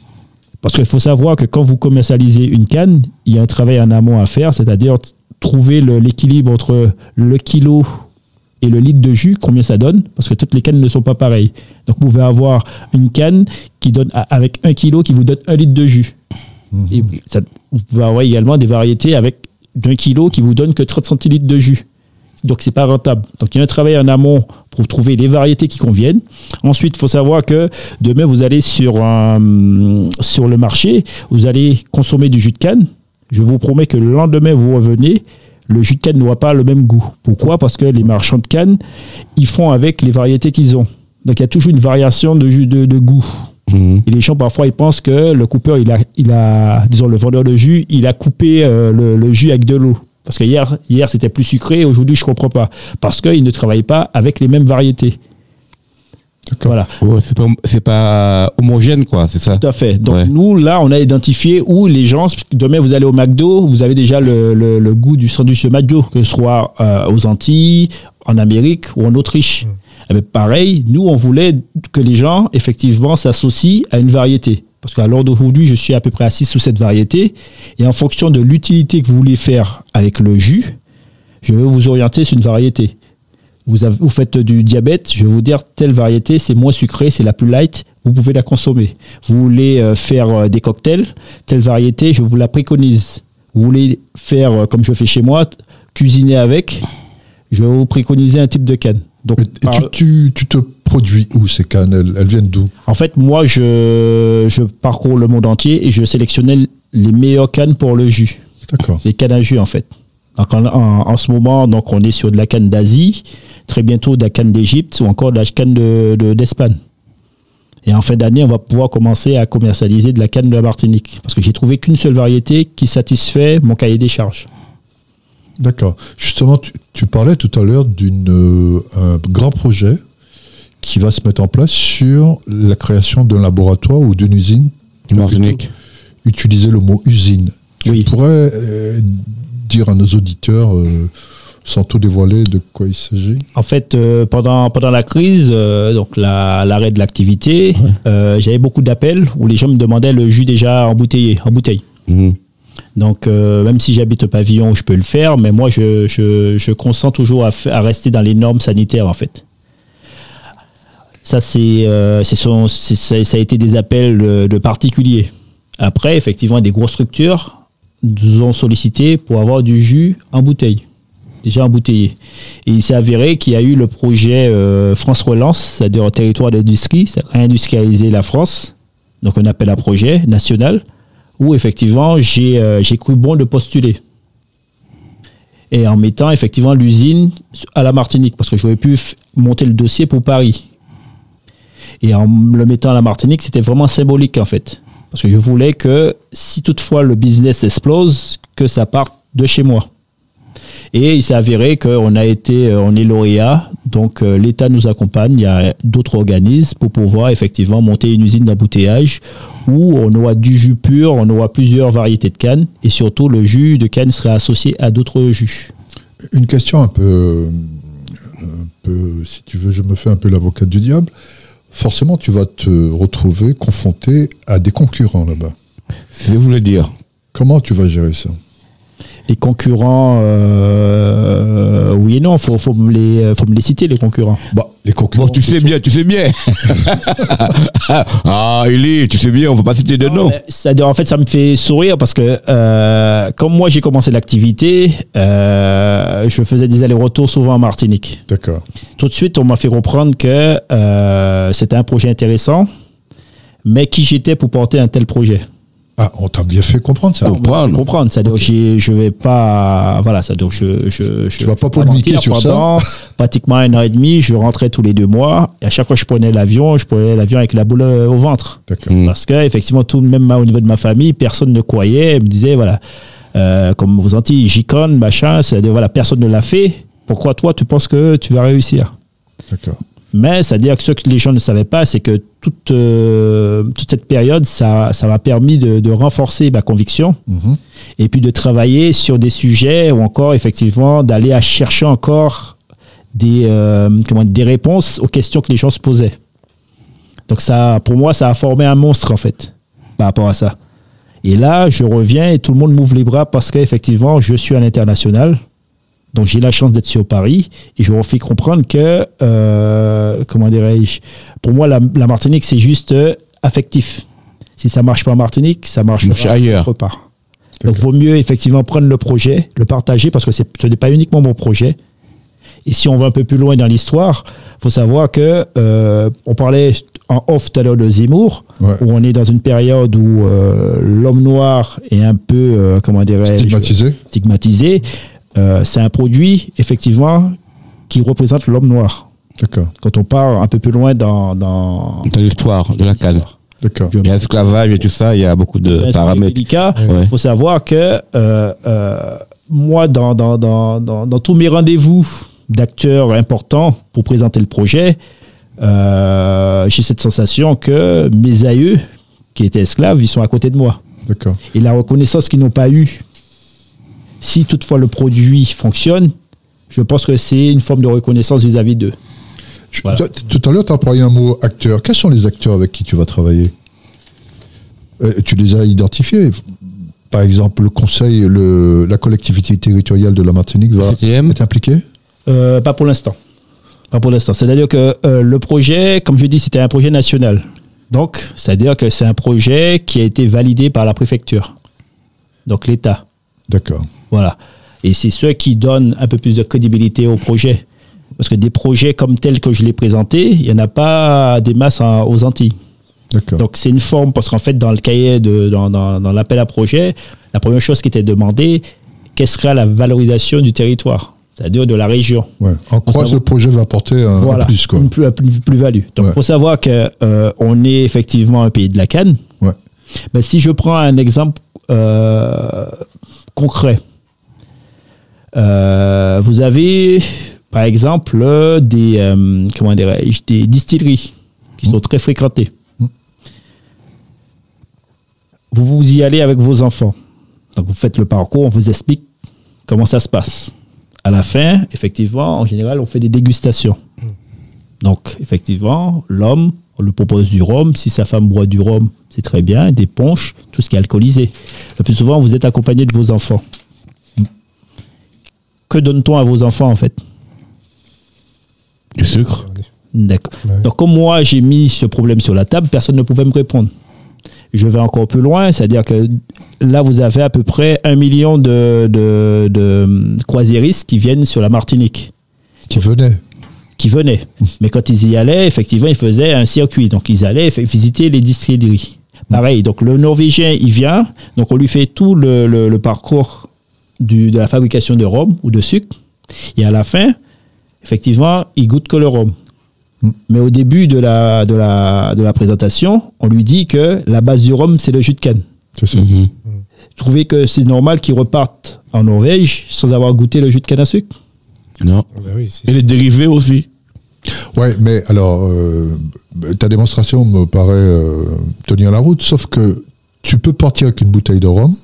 D: Parce qu'il faut savoir que quand vous commercialisez une canne, il y a un travail en amont à faire, c'est-à-dire trouver l'équilibre entre le kilo et le litre de jus, combien ça donne, parce que toutes les cannes ne sont pas pareilles. Donc vous pouvez avoir une canne qui donne avec un kilo qui vous donne un litre de jus. Et ça- vous pouvez avoir également des variétés avec d'un kilo qui vous donne que 30 centilitres de jus. Donc c'est pas rentable. Donc il y a un travail en amont pour trouver les variétés qui conviennent. Ensuite, il faut savoir que demain vous allez sur un- sur le marché, vous allez consommer du jus de canne. Je vous promets que le lendemain vous revenez, le jus de canne n'aura pas le même goût. Pourquoi? Parce que les marchands de canne, ils font avec les variétés qu'ils ont. Donc il y a toujours une variation de jus de, de goût.
C: Mhm.
D: Et les gens, parfois, ils pensent que le coupeur, il a, il a disons, le vendeur de jus, il a coupé euh, le, le jus avec de l'eau. Parce que hier, hier c'était plus sucré, aujourd'hui, je comprends pas. Parce qu'il ne travaille pas avec les mêmes variétés.
E: D'accord.
D: Voilà.
C: Ouais, c'est pas, c'est pas homogène, quoi, c'est ça
D: Tout à fait. Donc
C: Ouais.
D: nous, là, on a identifié où les gens, demain vous allez au McDo, vous avez déjà le, le- le goût du sandwich de McDo, que ce soit euh, aux Antilles, en Amérique ou en Autriche. Eh bien, pareil, nous, on voulait que les gens, effectivement, s'associent à une variété. Parce qu'à l'heure d'aujourd'hui, je suis à peu près à 6 ou 7 variétés. Et en fonction de l'utilité que vous voulez faire avec le jus, je vais vous orienter sur une variété. Vous, avez- vous faites du diabète, je vais vous dire telle variété, c'est moins sucré, c'est la plus light, vous pouvez la consommer. Vous voulez euh, faire euh, des cocktails, telle variété, je vous la préconise. Vous voulez faire, euh, comme je fais chez moi, cuisiner avec, je vais vous préconiser un type de canne. Donc, par-
E: tu, tu- tu te produis où ces cannes? Elles, elles viennent d'où?
D: En fait, moi, je, je parcours le monde entier et je sélectionnais les meilleures cannes pour le jus.
E: D'accord.
D: les cannes à jus en fait. Donc en, en- en ce moment, donc on est sur de la canne d'Asie, très bientôt de la canne d'Égypte ou encore de la canne de- de- d'Espagne. Et en fin d'année, on va pouvoir commencer à commercialiser de la canne de la Martinique. Parce que j'ai trouvé qu'une seule variété qui satisfait mon cahier des charges.
E: D'accord. Justement, tu, tu parlais tout à l'heure d'une euh, grand projet qui va se mettre en place sur la création d'un laboratoire ou d'une usine.
C: Martinique.
E: Utiliser le mot usine.
D: Oui.
E: Tu pourrais euh, dire à nos auditeurs, euh, sans tout dévoiler, de quoi il s'agit
D: En fait, euh, pendant, pendant la crise, euh, donc la- l'arrêt de l'activité, euh, j'avais beaucoup d'appels où les gens me demandaient le jus déjà embouteillé, en bouteille.
C: Mhm.
D: Donc, même si j'habite au pavillon, je peux le faire, mais moi, je, je, je consens toujours à, rester dans les normes sanitaires, en fait. Ça, c'est, c'est son- c'est- ça, ça a été des appels de, de particuliers. Après, effectivement, des grosses structures nous ont sollicité pour avoir du jus en bouteille, déjà embouteillé. Et il s'est avéré qu'il y a eu le projet euh, France Relance, c'est-à-dire un territoire d'industrie, c'est réindustrialiser la France, donc un appel à projet national où effectivement j'ai euh, cru bon de postuler. Et en mettant effectivement l'usine à la Martinique, parce que j'aurais pu monter le dossier pour Paris. Et en le mettant à la Martinique, c'était vraiment symbolique en fait. Parce que je voulais que si toutefois le business explose, que ça parte de chez moi. Et il s'est avéré qu'on a été, euh, on est lauréat, donc euh, l'État nous accompagne, il y a d'autres organismes pour pouvoir effectivement monter une usine d'embouteillage où on aura du jus pur, on aura plusieurs variétés de canne et surtout le jus de canne sera associé à d'autres jus.
E: Une question un peu, un peu, si tu veux, je me fais un peu l'avocat du diable. Forcément, tu vas te retrouver confronté à des concurrents là-bas.
C: C'est je voulais dire.
E: Comment tu vas gérer ça?
D: Les concurrents, euh, oui et non, faut, faut, me les, faut me les citer, les concurrents.
E: Bah, les concurrents.
C: Bon, tu sais bien, tu sais bien. *laughs* ah, Eli, tu sais bien, on va pas citer de nom.
D: C'est-à-dire, en fait, ça me fait sourire parce que, euh, comme moi, j'ai commencé l'activité, euh, je faisais des allers-retours souvent en Martinique.
E: D'accord.
D: Tout de suite, on m'a fait comprendre que euh, c'était un projet intéressant, mais qui j'étais pour porter un tel projet.
E: Ah, on t'a bien fait comprendre ça.
C: Comprendre.
D: comprendre. C'est-à-dire, j'ai- je vais pas, voilà, c'est-à-dire, je, je, je
E: Tu vas pas
D: je
E: polémiquer sur ça.
D: pendant Pratiquement un an et demi, je rentrais tous les deux mois, et à chaque fois que je prenais l'avion, je prenais l'avion avec la boule euh, au ventre.
E: D'accord.
C: Mm.
D: Parce que, effectivement, tout, même au niveau de ma famille, personne ne croyait, me disait, voilà, euh, comme vous en dites, j'icône, machin, c'est-à-dire, voilà, personne ne l'a fait. Pourquoi toi, tu penses que tu vas réussir?
E: D'accord.
D: Mais c'est-à-dire que ce que les gens ne savaient pas, c'est que toute, euh, toute cette période, ça ça m'a permis de, de renforcer ma conviction
E: Mhm.
D: et puis de travailler sur des sujets ou encore effectivement d'aller à chercher encore des, euh, comment, des réponses aux questions que les gens se posaient. Donc ça, pour moi, ça a formé un monstre en fait par rapport à ça. Et là, je reviens et tout le monde m'ouvre les bras parce qu'effectivement, je suis à l'international. Donc j'ai la chance d'être sur Paris et je leur fais comprendre que, euh, comment dirais-je, pour moi la, la Martinique c'est juste euh, affectif. Si ça marche pas en Martinique, ça marche
C: Marche ailleurs.
D: autre part. Donc vaut mieux effectivement prendre le projet, le partager parce que ce n'est pas uniquement mon projet. Et si on va un peu plus loin dans l'histoire, faut savoir que euh, on parlait en off tout à l'heure de Zemmour,
E: Ouais.
D: où on est dans une période où euh, l'homme noir est un peu, euh, comment dirais-je,
E: Stigmatisé.
D: stigmatisé. Euh, c'est un produit, effectivement, qui représente l'homme noir.
E: D'accord.
D: Quand on part un peu plus loin dans... dans
C: Dans l'histoire de la canne.
E: D'accord.
C: Il y a l'esclavage et tout ça, il y a beaucoup de paramètres.
D: il
C: Ouais.
D: faut savoir que euh, euh, moi, dans, dans, dans, dans, dans tous mes rendez-vous d'acteurs importants pour présenter le projet, euh, j'ai cette sensation que mes aïeux, qui étaient esclaves, ils sont à côté de moi.
E: D'accord.
D: Et la reconnaissance qu'ils n'ont pas eue, si toutefois le produit fonctionne, je pense que c'est une forme de reconnaissance vis-à-vis d'eux. Voilà.
E: Tout à l'heure, tu as employé un mot acteur. Quels sont les acteurs avec qui tu vas travailler Euh, Tu les as identifiés. Par exemple, le conseil, le, la collectivité territoriale de la Martinique va
C: CTM
E: être impliquée
D: Euh, pas pour l'instant. Pas pour l'instant. C'est-à-dire que euh, le projet, comme je dis, c'était un projet national. Donc, c'est-à-dire que c'est un projet qui a été validé par la préfecture. Donc, l'État.
E: D'accord.
D: Voilà. Et c'est ceux qui donnent un peu plus de crédibilité au projet. Parce que des projets comme tels que je l'ai présenté, il n'y en a pas des masses en- aux Antilles.
E: D'accord.
D: Donc c'est une forme, parce qu'en fait, dans le cahier, de, dans, dans- dans l'appel à projet, la première chose qui était demandée, quelle serait la valorisation du territoire, c'est-à-dire de la région?
E: Ouais. En quoi
D: savoir-
E: ce projet va apporter un, un plus quoi?
D: une plus, une plus- plus-value. Donc, il
E: Ouais.
D: faut savoir qu'on est effectivement un pays de la canne.
E: Ouais.
D: Mais si je prends un exemple euh, concret, euh, vous avez, par exemple, euh, des, euh, comment dirais-je, des distilleries qui sont très fréquentées. Vous vous y allez avec vos enfants. Donc, vous faites le parcours, on vous explique comment ça se passe. À la fin, effectivement, en général, on fait des dégustations. Donc, effectivement, l'homme, on lui propose du rhum. Si sa femme boit du rhum, c'est très bien. Des punches, tout ce qui est alcoolisé. Le plus souvent, vous êtes accompagné de vos enfants. Que donne-t-on à vos enfants, en fait?
C: Du sucre.
D: D'accord.
F: Ouais.
D: Donc, comme moi, j'ai mis ce problème sur la table, personne ne pouvait me répondre. Je vais encore plus loin, c'est-à-dire que là, vous avez à peu près un million de, de, de croisiéristes qui viennent sur la Martinique,
E: Qui venait.
D: Qui venaient. Mais quand ils y allaient, effectivement, ils faisaient un circuit. Donc, ils allaient visiter les distilleries. Pareil, donc le Norvégien, il vient, donc on lui fait tout le, le- le parcours du- de la fabrication de rhum ou de sucre. Et à la fin, effectivement, il goûte que le rhum. Mais au début de la, de, la, de la présentation, on lui dit que la base du rhum, c'est le jus de canne.
E: C'est ça.
C: Mhm.
D: Vous trouvez que c'est normal qu'il reparte en Norvège sans avoir goûté le jus de canne à sucre
C: Non.
F: Bah oui, c'est-
C: Et les dérivés aussi.
E: Ouais, mais alors, euh, ta démonstration me paraît euh, tenir la route, sauf que tu peux partir avec une bouteille de rhum,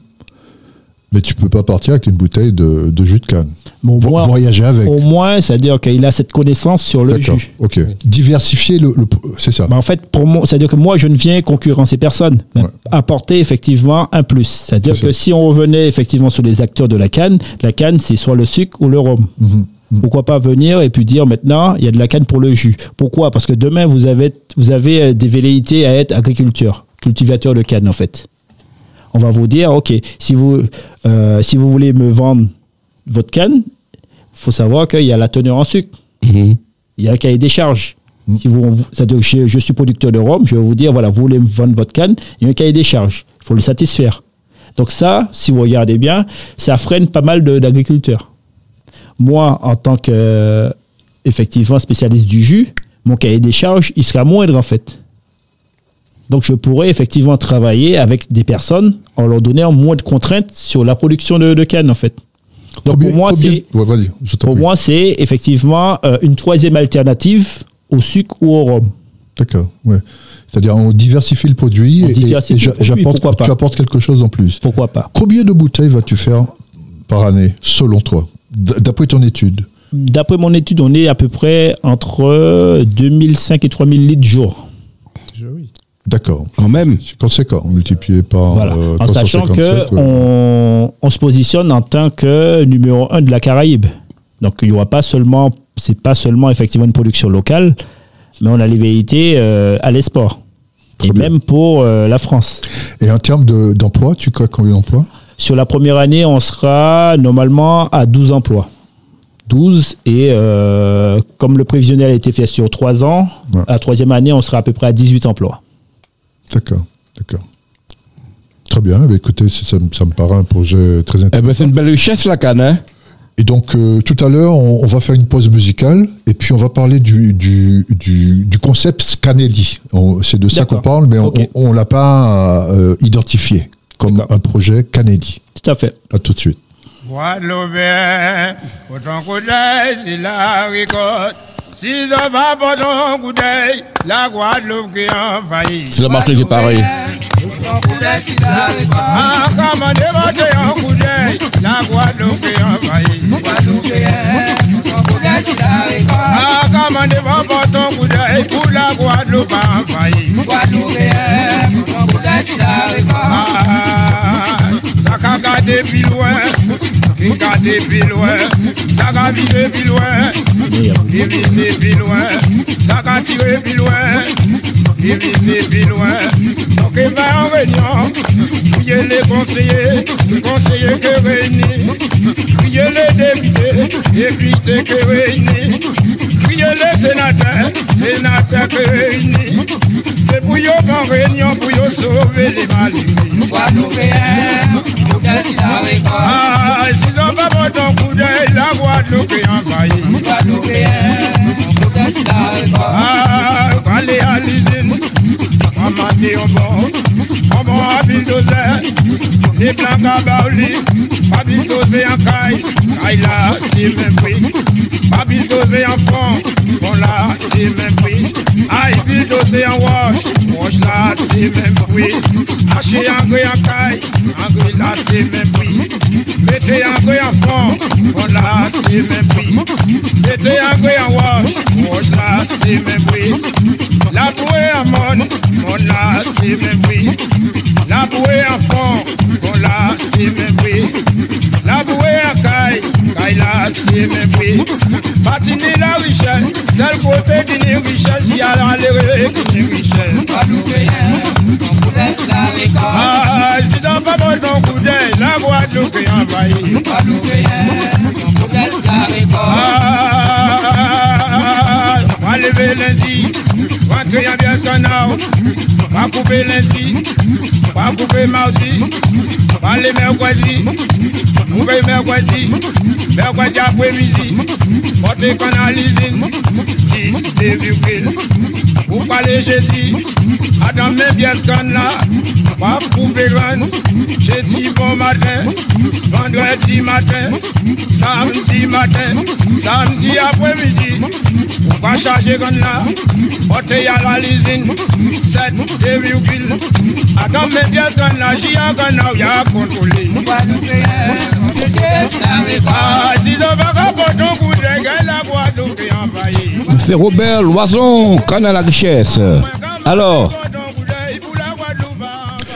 E: Mais tu peux pas partir avec une bouteille de, de jus de canne.
D: Au
E: Vo-
D: moins,
E: voyager avec.
D: au moins, c'est-à-dire qu'il a cette connaissance sur le jus.
E: Ok. Diversifier le, le- c'est ça.
D: Mais en fait, pour moi, c'est-à-dire que moi, je ne viens concurrencer personne, mais
E: Ouais.
D: apporter effectivement un plus. C'est-à-dire
E: C'est
D: que
E: ça.
D: si on revenait effectivement sur les acteurs de la canne, la canne, c'est soit le sucre ou le rhum.
E: Mhm.
D: Pourquoi pas venir et puis dire maintenant, il y a de la canne pour le jus. Pourquoi? Parce que demain, vous avez, vous avez euh, des velléités à être agriculteur, cultivateur de canne en fait. On va vous dire, ok, si vous, euh, si vous voulez me vendre votre canne, il faut savoir qu'il y a la teneur en sucre
C: Mhm.
D: il y a un cahier des charges. Si vous, c'est-à-dire que je, je suis producteur de rhum, je vais vous dire, voilà, vous voulez me vendre votre canne, il y a un cahier des charges. Il faut le satisfaire. Donc ça, si vous regardez bien, ça freine pas mal d'agriculteurs. Moi, en tant que, euh, effectivement, spécialiste du jus, mon cahier des charges, il sera moindre en fait. Donc je pourrais effectivement travailler avec des personnes en leur donnant moins de contraintes sur la production de, de canne en fait. Donc
E: Combien-
D: pour moi, c'est
E: Ouais,
D: effectivement euh, une troisième alternative au sucre ou au rhum.
E: D'accord. Ouais. C'est-à-dire, on diversifie le produit
D: On
E: et,
D: diversifie
E: et j'apporte- quelque chose en plus.
D: Pourquoi pas
E: Combien de bouteilles vas-tu faire par année, selon toi, d'après ton étude?
D: D'après mon étude, on est à peu près entre 2005 et 3000 litres jour.
F: Oui.
E: D'accord.
C: Quand même.
E: C'est conséquent, multiplié par
D: Voilà.
E: euh,
D: en sachant que
E: 357, ouais.
D: on, on se positionne en tant que numéro un de la Caraïbe. Donc il y aura pas seulement, c'est pas seulement effectivement une production locale, mais on a les velléités euh, à l'export. Et
E: bien.
D: même pour euh, la France.
E: Et en termes de- d'emploi, tu crois combien d'emplois?
D: Sur la première année, on sera normalement à 12 emplois. 12 et euh, comme le prévisionnel a été fait sur 3 ans,
E: Ouais.
D: à la troisième année, on sera à peu près à 18 emplois.
E: D'accord, d'accord. Très bien, eh écoutez, ça, ça me- ça me paraît un projet très
C: Eh
E: intéressant.
C: ben, c'est une belle richesse, la canne, hein
E: Et donc, euh, tout à l'heure, on, on va faire une pause musicale et puis on va parler du, du, du, du concept Scanelli. C'est de ça qu'on parle, mais on ne l'a pas euh, identifié comme un projet Canelli.
D: Tout à fait.
E: À tout de suite.
A: Si ça va pour ton coup d'œil, la Guadeloupe qui envahit.
C: C'est la marché qui est pareil.
A: Ah, comment dévoter un coup d'œil, la Guadeloupe qui envahit. Ah, comment dévoter ton coup d'œil, pour la Guadeloupe envahit. Ah, ça qu'a gardé plus loin, qui gardé plus loin, ça qu'a visé plus loin. Qui visait plus loin, ça va tirer plus loin. Qui plus loin? Donc il va en réunion, prier les conseillers, conseillers que réunis. Prier les députés, députés que réunis. Prier les sénateurs, sénateurs que réunis. C'est pour eux en réunion, pour eux sauver les malheureux. Ah, si on va voir ton coup d'œil, la Guadeloupe est envahie. Ah, on va aller à l'usine, on va mater au bord, on va à bulldozer, les blancs à Baoli, pas bulldozer en caille, caille là, c'est même prix, bulldozer en front, bon là, c'est même prix, aïe, en wash, wash là, c'est même prix, acheter en gré en caille, en gré là, c'est même prix, mettez en gré en front, bon là, c'est même prix, mettez en gré en wash, wash là, c'est même prix, la bouée en mon, mon là, c'est même prix, la bouée en fond, bon là, c'est même prix, caille, caille là, c'est même prix, patiner la richesse, c'est le côté d'une richesse, j'y a l'aller d'une richesse. Ah, si dans pas mon ton coup d'œil, la Guadeloupe est envahie. Ah, on va lever lundi, rentrer en bien scanao, on va couper lundi, va couper mardi, va aller mercredi, couper mercredi, mercredi après-midi, porter qu'on a l'usine, 10 des virgules, pour parler jeudi, Adam même bien scan là, on va couper grand, jeudi bon matin, vendredi matin, samedi matin, samedi après-midi, on va charger comme là, porter à la l'usine, 7 des virgules, attends mais bien ce qu'on a, j'y a qu'on a, y'a contrôlé. Si ça va capoter ton coup de gueule, la Guadeloupe est envahie.
C: C'est Robert Loison, Canal à la richesse. Alors,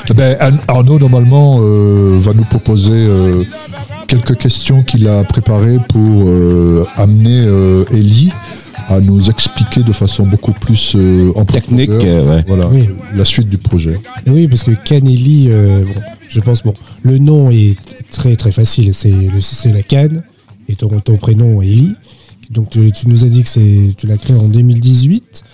E: Eh ben, Ar- Arnaud, normalement, euh, va nous proposer euh, quelques questions qu'il a préparées pour euh, amener euh, Ellie à nous expliquer de façon beaucoup plus euh, en
C: Technique,
E: profondeur,
C: euh, ouais.
E: voilà,
F: Oui.
E: la suite du projet.
F: Et oui, parce que Canelli, euh, bon, je pense, bon, le nom est très très facile. C'est la canne et ton, ton prénom Eli. Donc tu, nous as dit que tu l'as créé en 2018.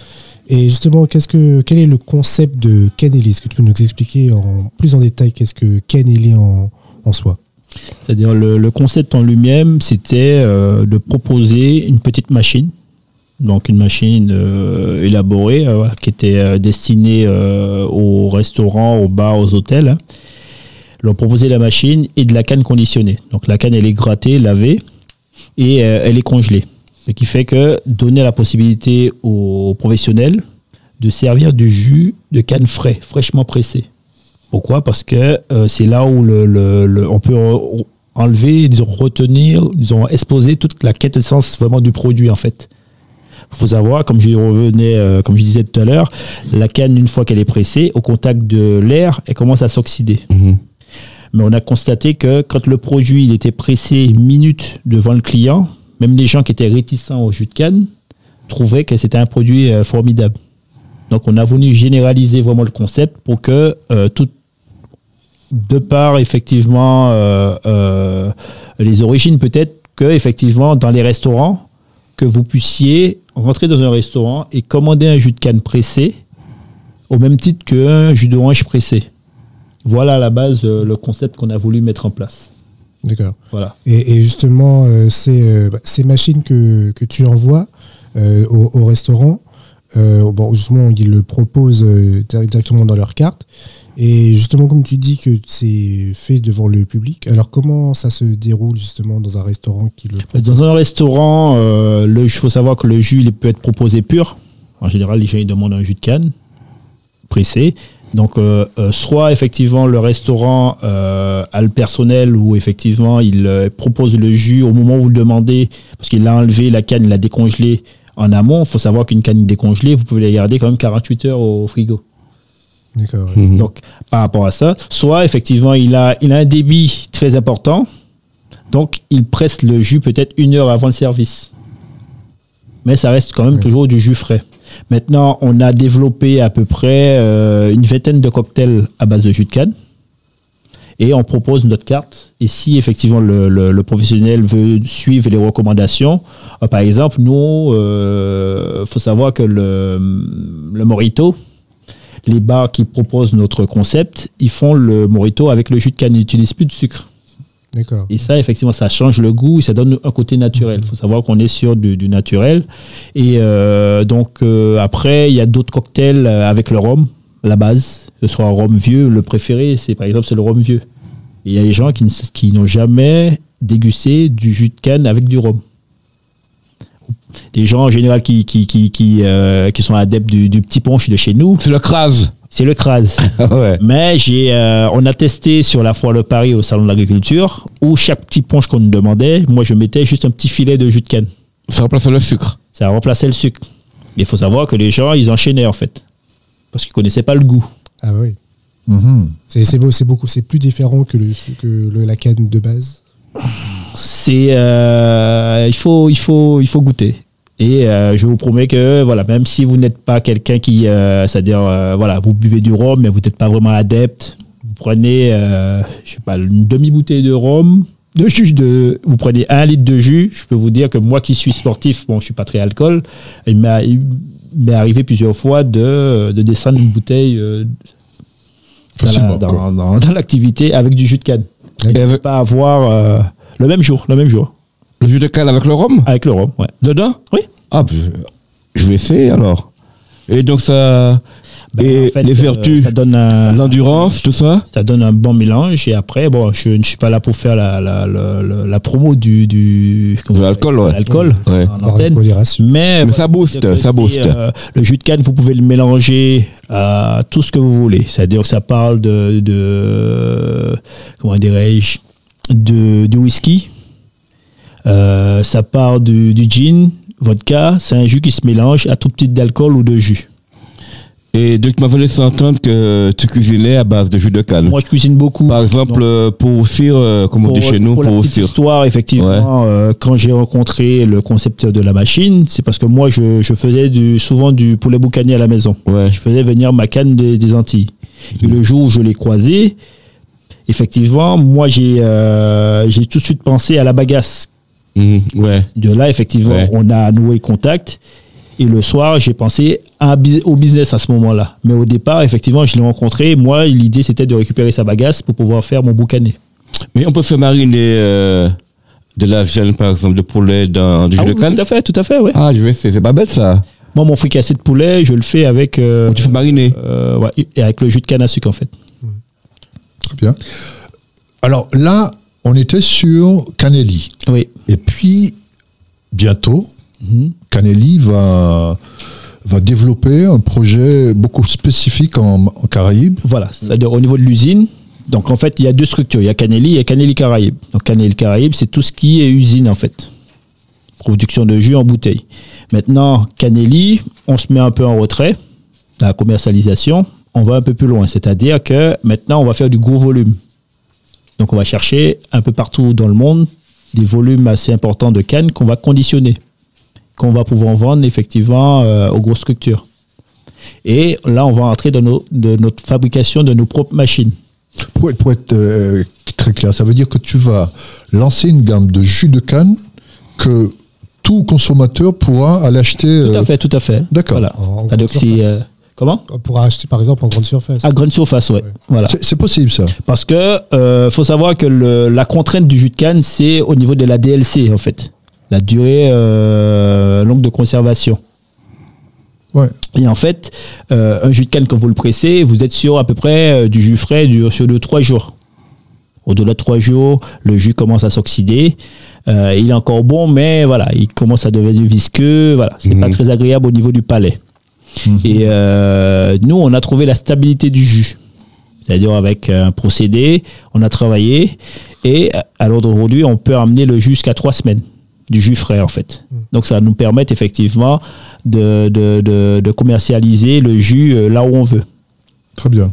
F: Et justement, qu'est-ce que quel est le concept de Canelli Est-ce que tu peux nous expliquer en plus en détail qu'est-ce que Canelli en, en soi?
D: C'est-à-dire le, le concept en lui-même, c'était euh, de proposer une petite machine, donc une machine euh, élaborée euh, qui était destinée aux restaurants, aux bars, aux hôtels. Leur proposer la machine et de la canne conditionnée. Donc la canne elle est grattée, lavée et euh, elle est congelée. Ce qui fait que donner la possibilité aux professionnels de servir du jus de canne frais, fraîchement pressé. Pourquoi? Parce que euh, c'est là où le, le- on peut enlever, disons, retenir, disons, exposer toute la quintessence vraiment du produit en fait. Il faut savoir, comme je revenais, euh, comme je disais tout à l'heure, la canne une fois qu'elle est pressée, au contact de l'air, elle commence à s'oxyder.
C: Mhm.
D: Mais on a constaté que quand le produit était pressé minute devant le client, même les gens qui étaient réticents au jus de canne trouvaient que c'était un produit euh, formidable. Donc on a voulu généraliser vraiment le concept pour que euh, de par effectivement euh, les origines peut-être que effectivement dans les restaurants que vous puissiez rentrer dans un restaurant et commander un jus de canne pressé au même titre qu'un jus d'orange pressé. Voilà à la base euh, le concept qu'on a voulu mettre en place.
F: D'accord.
D: Voilà.
F: Et, et justement, euh, ces, euh, bah, ces machines que, que tu envoies au, au restaurant, euh, bon, justement, ils le proposent euh, dir- directement dans leur carte. Et justement, comme tu dis que c'est fait devant le public, alors comment ça se déroule justement dans un restaurant qui le propose?
D: Dans un restaurant, euh, il faut savoir que le jus il peut être proposé pur. En général, les gens ils demandent un jus de canne pressé. Donc, euh, euh, soit effectivement le restaurant euh, a le personnel ou effectivement il propose le jus au moment où vous le demandez, parce qu'il l'a enlevé, la canne, il l'a décongelé en amont. Il faut savoir qu'une canne décongelée, vous pouvez la garder quand même 48 heures au frigo.
F: D'accord.
C: Mhm.
D: Donc, par rapport à ça, soit effectivement, il a, il a un débit très important, donc il presse le jus peut-être une heure avant le service. Mais ça reste quand même toujours du jus frais. Maintenant, on a développé à peu près euh, une vingtaine de cocktails à base de jus de canne. Et on propose notre carte. Et si effectivement le, professionnel veut suivre les recommandations, euh, par exemple, nous, il faut savoir que le, le Morito, les bars qui proposent notre concept, ils font le Morito avec le jus de canne. Ils n'utilisent plus de sucre.
F: D'accord.
D: Et ça, effectivement, ça change le goût et ça donne un côté naturel. Il faut savoir qu'on est sur du, du naturel. Et euh, donc, euh, après, il y a d'autres cocktails euh, avec le rhum, la base. Ce soit un rhum vieux. Le préféré, c'est par exemple, c'est le rhum vieux. Il y a des gens qui, qui n'ont jamais dégusté du jus de canne avec du rhum. Les gens en général qui, qui, qui, qui, euh, qui sont adeptes du, du petit punch de chez nous,
C: c'est le crase.
D: c'est le crase. *laughs*
C: ouais.
D: Mais j'ai, euh, on a testé sur la foire de Paris au salon de l'agriculture où chaque petit punch qu'on nous demandait, moi je mettais juste un petit filet de jus de canne.
C: Ça remplace le sucre.
D: Ça a remplacé le sucre. Mais il faut savoir que les gens, ils enchaînaient en fait. Parce qu'ils connaissaient pas le goût.
F: Ah oui.
E: Mhm.
F: C'est c'est beau, c'est beaucoup, c'est plus différent que, le, que le- la canne de base.
D: C'est, euh, il faut, il faut, il faut goûter. Et euh, je vous promets que voilà, même si vous n'êtes pas quelqu'un qui, euh, c'est-à-dire voilà, vous buvez du rhum, mais vous n'êtes pas vraiment adepte, vous prenez, je sais pas, une demi bouteille de rhum, de jus de, vous prenez un litre de jus. Je peux vous dire que moi qui suis sportif, bon, je suis pas très alcool, il m'est arrivé plusieurs fois de, de descendre une bouteille euh, dans, la- l'activité avec du jus de canne.
C: Et avec
D: pas avoir euh, le même jour, le même jour,
C: le jus de canne avec le rhum?
D: Avec le rhum, ouais.
C: Dedans?
D: Oui.
C: Ah, ben, je vais essayer alors. Et donc ça.
D: Ben,
C: et
D: en fait,
C: les
D: euh,
C: vertus,
D: ça donne un,
C: l'endurance, tout ça?
D: Ça donne un bon mélange. Et après, bon, je ne suis pas là pour faire la, la, la, la- la promo du, du
C: De l'alcool, ouais.
D: L'alcool
C: Ouais.
D: Mais,
C: Mais ça booste, ça booste.
D: euh, le jus de canne, vous pouvez le mélanger à tout ce que vous voulez. C'est-à-dire que ça parle de, de comment dirais-je, de, du whisky. Euh, ça part du, du gin, vodka. C'est un jus qui se mélange à tout petit d'alcool ou de jus.
C: Et donc, tu m'avais laissé entendre que tu cuisinais à base de jus de canne.
D: Moi, je cuisine beaucoup.
C: Par exemple,
D: Donc,
C: euh, pour aussi, euh, comme on dit chez nous,
D: pour
C: pour
D: la histoire, effectivement, euh, quand j'ai rencontré le concepteur de la machine, c'est parce que moi, je, je faisais du, souvent du poulet boucanier à la maison.
C: Ouais.
D: Je faisais venir ma canne des, des Antilles. Et le jour où je l'ai croisé, effectivement, moi, j'ai euh, j'ai tout de suite pensé à la bagasse.
C: Ouais.
D: De là, effectivement,
C: Ouais.
D: on a noué contact. Et le soir, j'ai pensé à, au business à ce moment-là. Mais au départ, effectivement, je l'ai rencontré. Moi, l'idée, c'était de récupérer sa bagasse pour pouvoir faire mon boucané.
C: Mais on peut faire mariner euh, de la viande, par exemple, de poulet dans du
D: Ah
C: jus
D: oui,
C: de canne.
D: tout à fait, tout à fait, ouais.
C: Ah, je vais essayer. C'est pas bête, ça.
D: Moi, mon fricassé de poulet, je le fais avec, euh,
C: Tu fais mariner.
D: euh, ouais, et avec le jus de canne à sucre, en fait.
E: Très bien. Alors là, on était sur Canelli.
D: Oui.
E: Et puis, bientôt,
D: Mhm.
E: Canelli va, va développer un projet beaucoup spécifique en, en Caraïbes.
D: Voilà, c'est-à-dire au niveau de l'usine. Donc en fait, il y a deux structures. Il y a Canelli et Canelli Caraïbes. Donc Canelli Caraïbes, c'est tout ce qui est usine en fait. Production de jus en bouteille. Maintenant, Canelli, on se met un peu en retrait. La commercialisation, on va un peu plus loin. C'est-à-dire que maintenant, on va faire du gros volume. Donc on va chercher un peu partout dans le monde des volumes assez importants de cannes qu'on va conditionner, qu'on va pouvoir vendre effectivement euh, aux grosses structures. Et là, on va entrer dans nos- de notre fabrication de nos propres machines.
E: Pour être, pour être, euh, très clair, ça veut dire que tu vas lancer une gamme de jus de canne que tout consommateur pourra aller acheter.
D: Tout
E: euh,
D: à fait, tout à fait.
E: D'accord.
D: Voilà. C'est, comment
F: Pour acheter par exemple en grande surface.
D: À grande surface, ouais.
F: Ouais.
D: Voilà.
E: c'est- possible ça.
D: Parce que euh, faut savoir que le- la contrainte du jus de canne, c'est au niveau de la DLC en fait, la durée euh, longue de conservation.
E: Ouais.
D: Et en fait, euh, un jus de canne quand vous le pressez, vous êtes sur à peu près euh, du jus frais du, sur de 3 jours. Au-delà de 3 jours, le jus commence à s'oxyder. Euh, il est encore bon, mais voilà, il commence à devenir visqueux. Voilà, c'est pas très agréable au niveau du palais. *laughs* Et euh, nous, on a trouvé la stabilité du jus. C'est-à-dire avec un procédé, on a travaillé et à l'ordre d'aujourd'hui, on peut amener le jus jusqu'à trois semaines du jus frais en fait. Donc ça nous permettre effectivement de, de, de- de commercialiser le jus euh, là où on veut.
E: Très bien.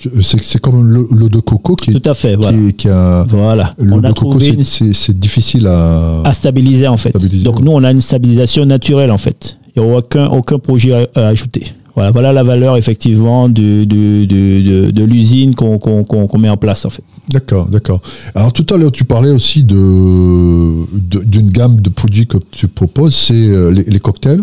E: Je- C'est comme l'eau de coco qui,
D: Tout à fait, voilà.
E: qui a.
D: Voilà.
E: L'eau de coco, c'est difficile à.
D: à stabiliser en fait.
E: Stabiliser.
D: Donc nous, on a une stabilisation naturelle en fait. Il n'y a aucun, aucun projet à, à ajouter. Voilà, voilà la valeur effectivement du- de, de l'usine qu'on met en place en fait.
E: D'accord, d'accord. Alors tout à l'heure, tu parlais aussi de de- d'une gamme de produits que tu proposes, c'est euh, les, les cocktails.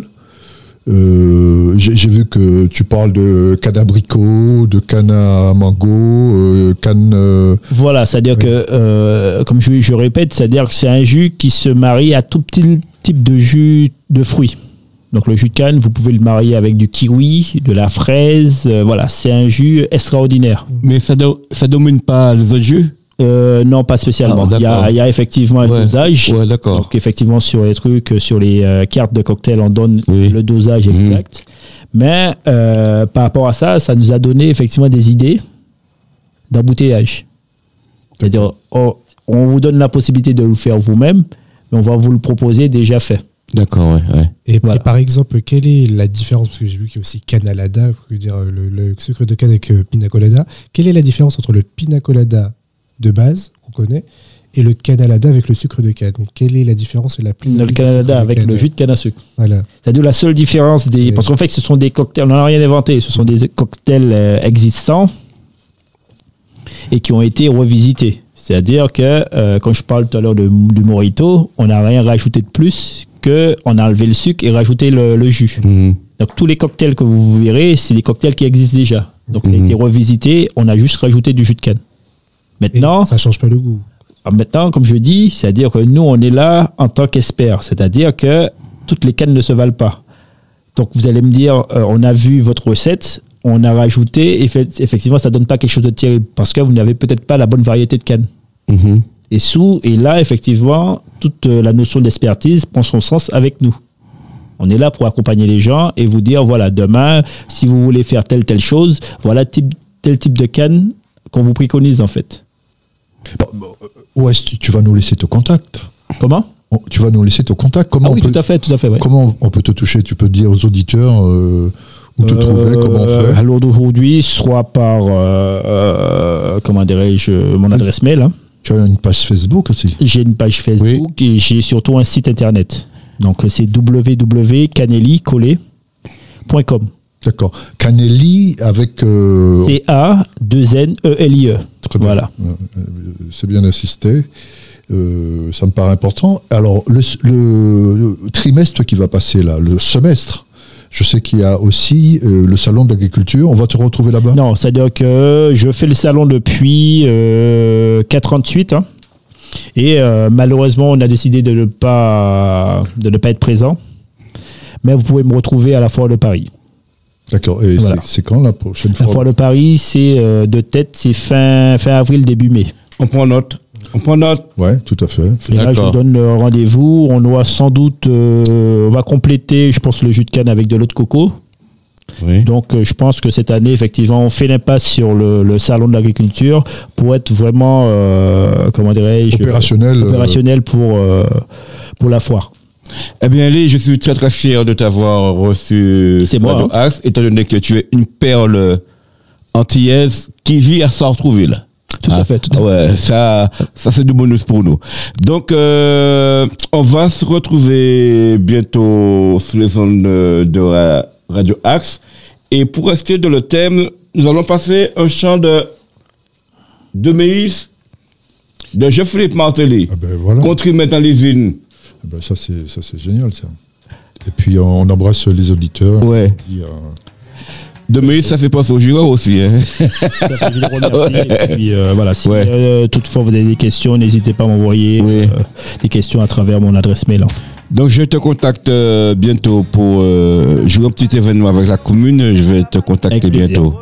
E: Euh, J'ai vu que tu parles de canne abricot, de canne à mango, euh, canne. euh,
D: Voilà, c'est-à-dire que, comme je, je répète, c'est-à-dire que c'est un jus qui se marie à tout petit type de jus de fruits. Donc le jus de canne, vous pouvez le marier avec du kiwi, de la fraise. euh, voilà, c'est un jus extraordinaire.
C: Mais ça, do- ça domine pas les autres jus?
D: Euh, non, pas spécialement.
C: Ah,
D: il, y a,
C: d'accord.
D: il y a effectivement un
C: Ouais.
D: dosage.
C: Ouais, d'accord.
D: Donc effectivement sur les trucs, euh, sur les euh, cartes de cocktail, on donne
C: Oui.
D: le dosage
C: Mhm.
D: exact. Mais euh, par rapport à ça, ça nous a donné effectivement des idées d'embouteillage. C'est-à-dire, on, on vous donne la possibilité de le faire vous-même, mais on va vous le proposer déjà fait.
C: D'accord, ouais. ouais.
F: Et,
D: Voilà.
F: et par exemple, quelle est la différence Parce que j'ai vu qu'il y a aussi canalada, dire, le, le sucre de canne avec euh, pina colada. Quelle est la différence entre le pina colada de base, qu'on connaît, et le canalada avec le sucre de canne? Quelle est la différence et la plus
D: Le Canada avec le jus de canne à sucre.
F: Voilà.
D: C'est-à-dire la seule différence des.
F: Et-
D: Parce qu'en fait, ce sont des cocktails, on n'a rien inventé, ce sont des cocktails euh, existants et qui ont été revisités. C'est-à-dire que, euh, quand je parle tout à l'heure de- du Morito, on n'a rien rajouté de plus qu'on a enlevé le sucre et rajouté le, le jus.
C: Mhm.
D: Donc tous les cocktails que vous verrez, c'est des cocktails qui existent déjà. Donc ils ont
C: Mhm.
D: été revisités, on a juste rajouté du jus de canne.
F: Et
D: Maintenant,
F: ça change pas le goût.
D: alors maintenant, comme je dis, c'est-à-dire que nous, on est là en tant qu'experts. C'est-à-dire que toutes les cannes ne se valent pas. Donc, vous allez me dire, euh, on a vu votre recette, on a rajouté, effe- effectivement, ça donne pas quelque chose de terrible parce que vous n'avez peut-être pas la bonne variété de cannes.
C: Mhm.
D: Et sous, et là, effectivement, toute euh, la notion d'expertise prend son sens avec nous. On est là pour accompagner les gens et vous dire, voilà, demain, si vous voulez faire telle, telle chose, voilà type, tel type de canne qu'on vous préconise, en fait.
E: bon, euh, Où est-ce que tu vas nous laisser ton contact?
D: Comment?
E: On- tu vas nous laisser ton contact. Comment,
D: Ah oui,
E: on, peut,
D: tout à fait, tout à fait. ouais.
E: comment on peut te toucher? Tu peux dire aux auditeurs euh, où te trouver, comment on fait?
D: À l'heure d'aujourd'hui, soit par, euh, comment dirais-je, mon adresse mail. hein.
E: Tu as une page Facebook aussi.
D: J'ai une page Facebook et j'ai surtout un site internet. Donc c'est www.canelli.com.
E: D'accord. Canelli avec. euh,
D: C-A-2-N-E-L-I-E.
E: Très bien.
D: Voilà.
E: Euh, euh, C'est bien assisté. Euh, ça me paraît important. Alors, le, le trimestre qui va passer là, le semestre, je sais qu'il y a aussi euh, le salon de l'agriculture. On va te retrouver là-bas
D: Non, c'est-à-dire que je fais le salon depuis euh, 48 hein. et euh, malheureusement on a décidé de ne pas de ne pas être présent. Mais vous pouvez me retrouver à la foire de Paris.
E: D'accord. Et
D: Voilà.
E: c'est- quand la prochaine
D: La
E: fois?
D: foire de Paris, c'est euh, de tête, c'est fin fin avril début mai.
C: On prend note. On prend note.
E: Ouais, tout à fait.
D: Et là, je vous donne le rendez-vous. On doit sans doute, euh, on va compléter, je pense, le jus de canne avec de l'eau de coco.
C: Oui.
D: Donc, euh, je pense que cette année, effectivement, on fait l'impasse sur le, le salon de l'agriculture pour être vraiment, euh, comment dirais-je,
E: Opérationnel, euh,
D: opérationnel pour euh, pour la foire.
C: Eh bien, Ali, je suis très très fier de t'avoir reçu
D: C'est
C: sur
D: moi,
C: Radio
D: hein.
C: Axe, étant donné que tu es une perle antillaise qui vit à Sartrouville.
D: Tout à fait, tout à
C: ah ouais, ça, ça c'est du bonus pour nous. Donc, euh, on va se retrouver bientôt sur les ondes de, de Ra- Radio Axe. Et pour rester dans le thème, nous allons passer un chant de, de Maïs de Jean-Philippe Martelly.
E: Ah ben voilà.
C: Contre mettre dans les unes.
E: Ah ben ça, c'est ça, c'est génial, ça. Et puis, on embrasse les auditeurs.
C: Ouais.
E: Euh,
C: De Maïs, ça fait penser au jureur aussi. Hein.
D: fait. Je les remercie. Et puis, euh, voilà, si
C: Ouais.
D: euh, toutefois vous avez des questions, n'hésitez pas à m'envoyer
C: Oui.
D: euh, des questions à travers mon adresse mail. hein.
C: Donc je te contacte bientôt pour euh, jouer un petit événement avec la commune. Je vais te contacter bientôt.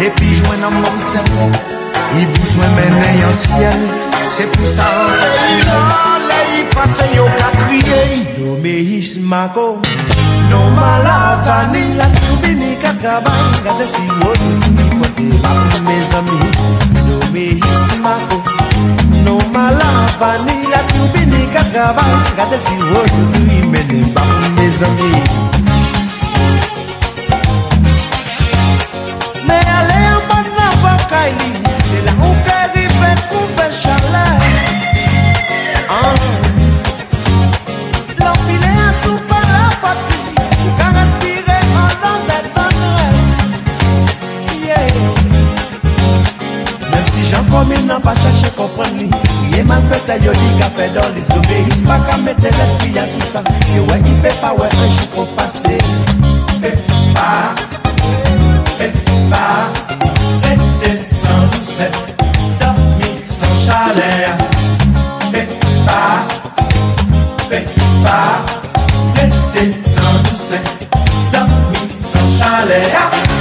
H: Depuis joindre en mon sel Il besoin mener en ciel. C'est pour ça Il a il passe yo ka crier Doméis Mako Non malavani la tombini ka travail Gade si l'autre ni pote ba mes amis. Doméis Mako Non malavani la tombini ka travail Gade si ni mene ba mes amis Même si j'en commune n'a pas cherché comprendre lui Il est mal fait, il y a dit qu'a fait dans l'histoire D'obéis pas qu'à mettre l'esprit à sous ça Que ouais, il fait pas, ouais, un chiffre passé Fait pas Fais pas rester sans douceur, dormir sans chaleur. Fais pas, fais pas rester sans douceur, dormir sans chaleur.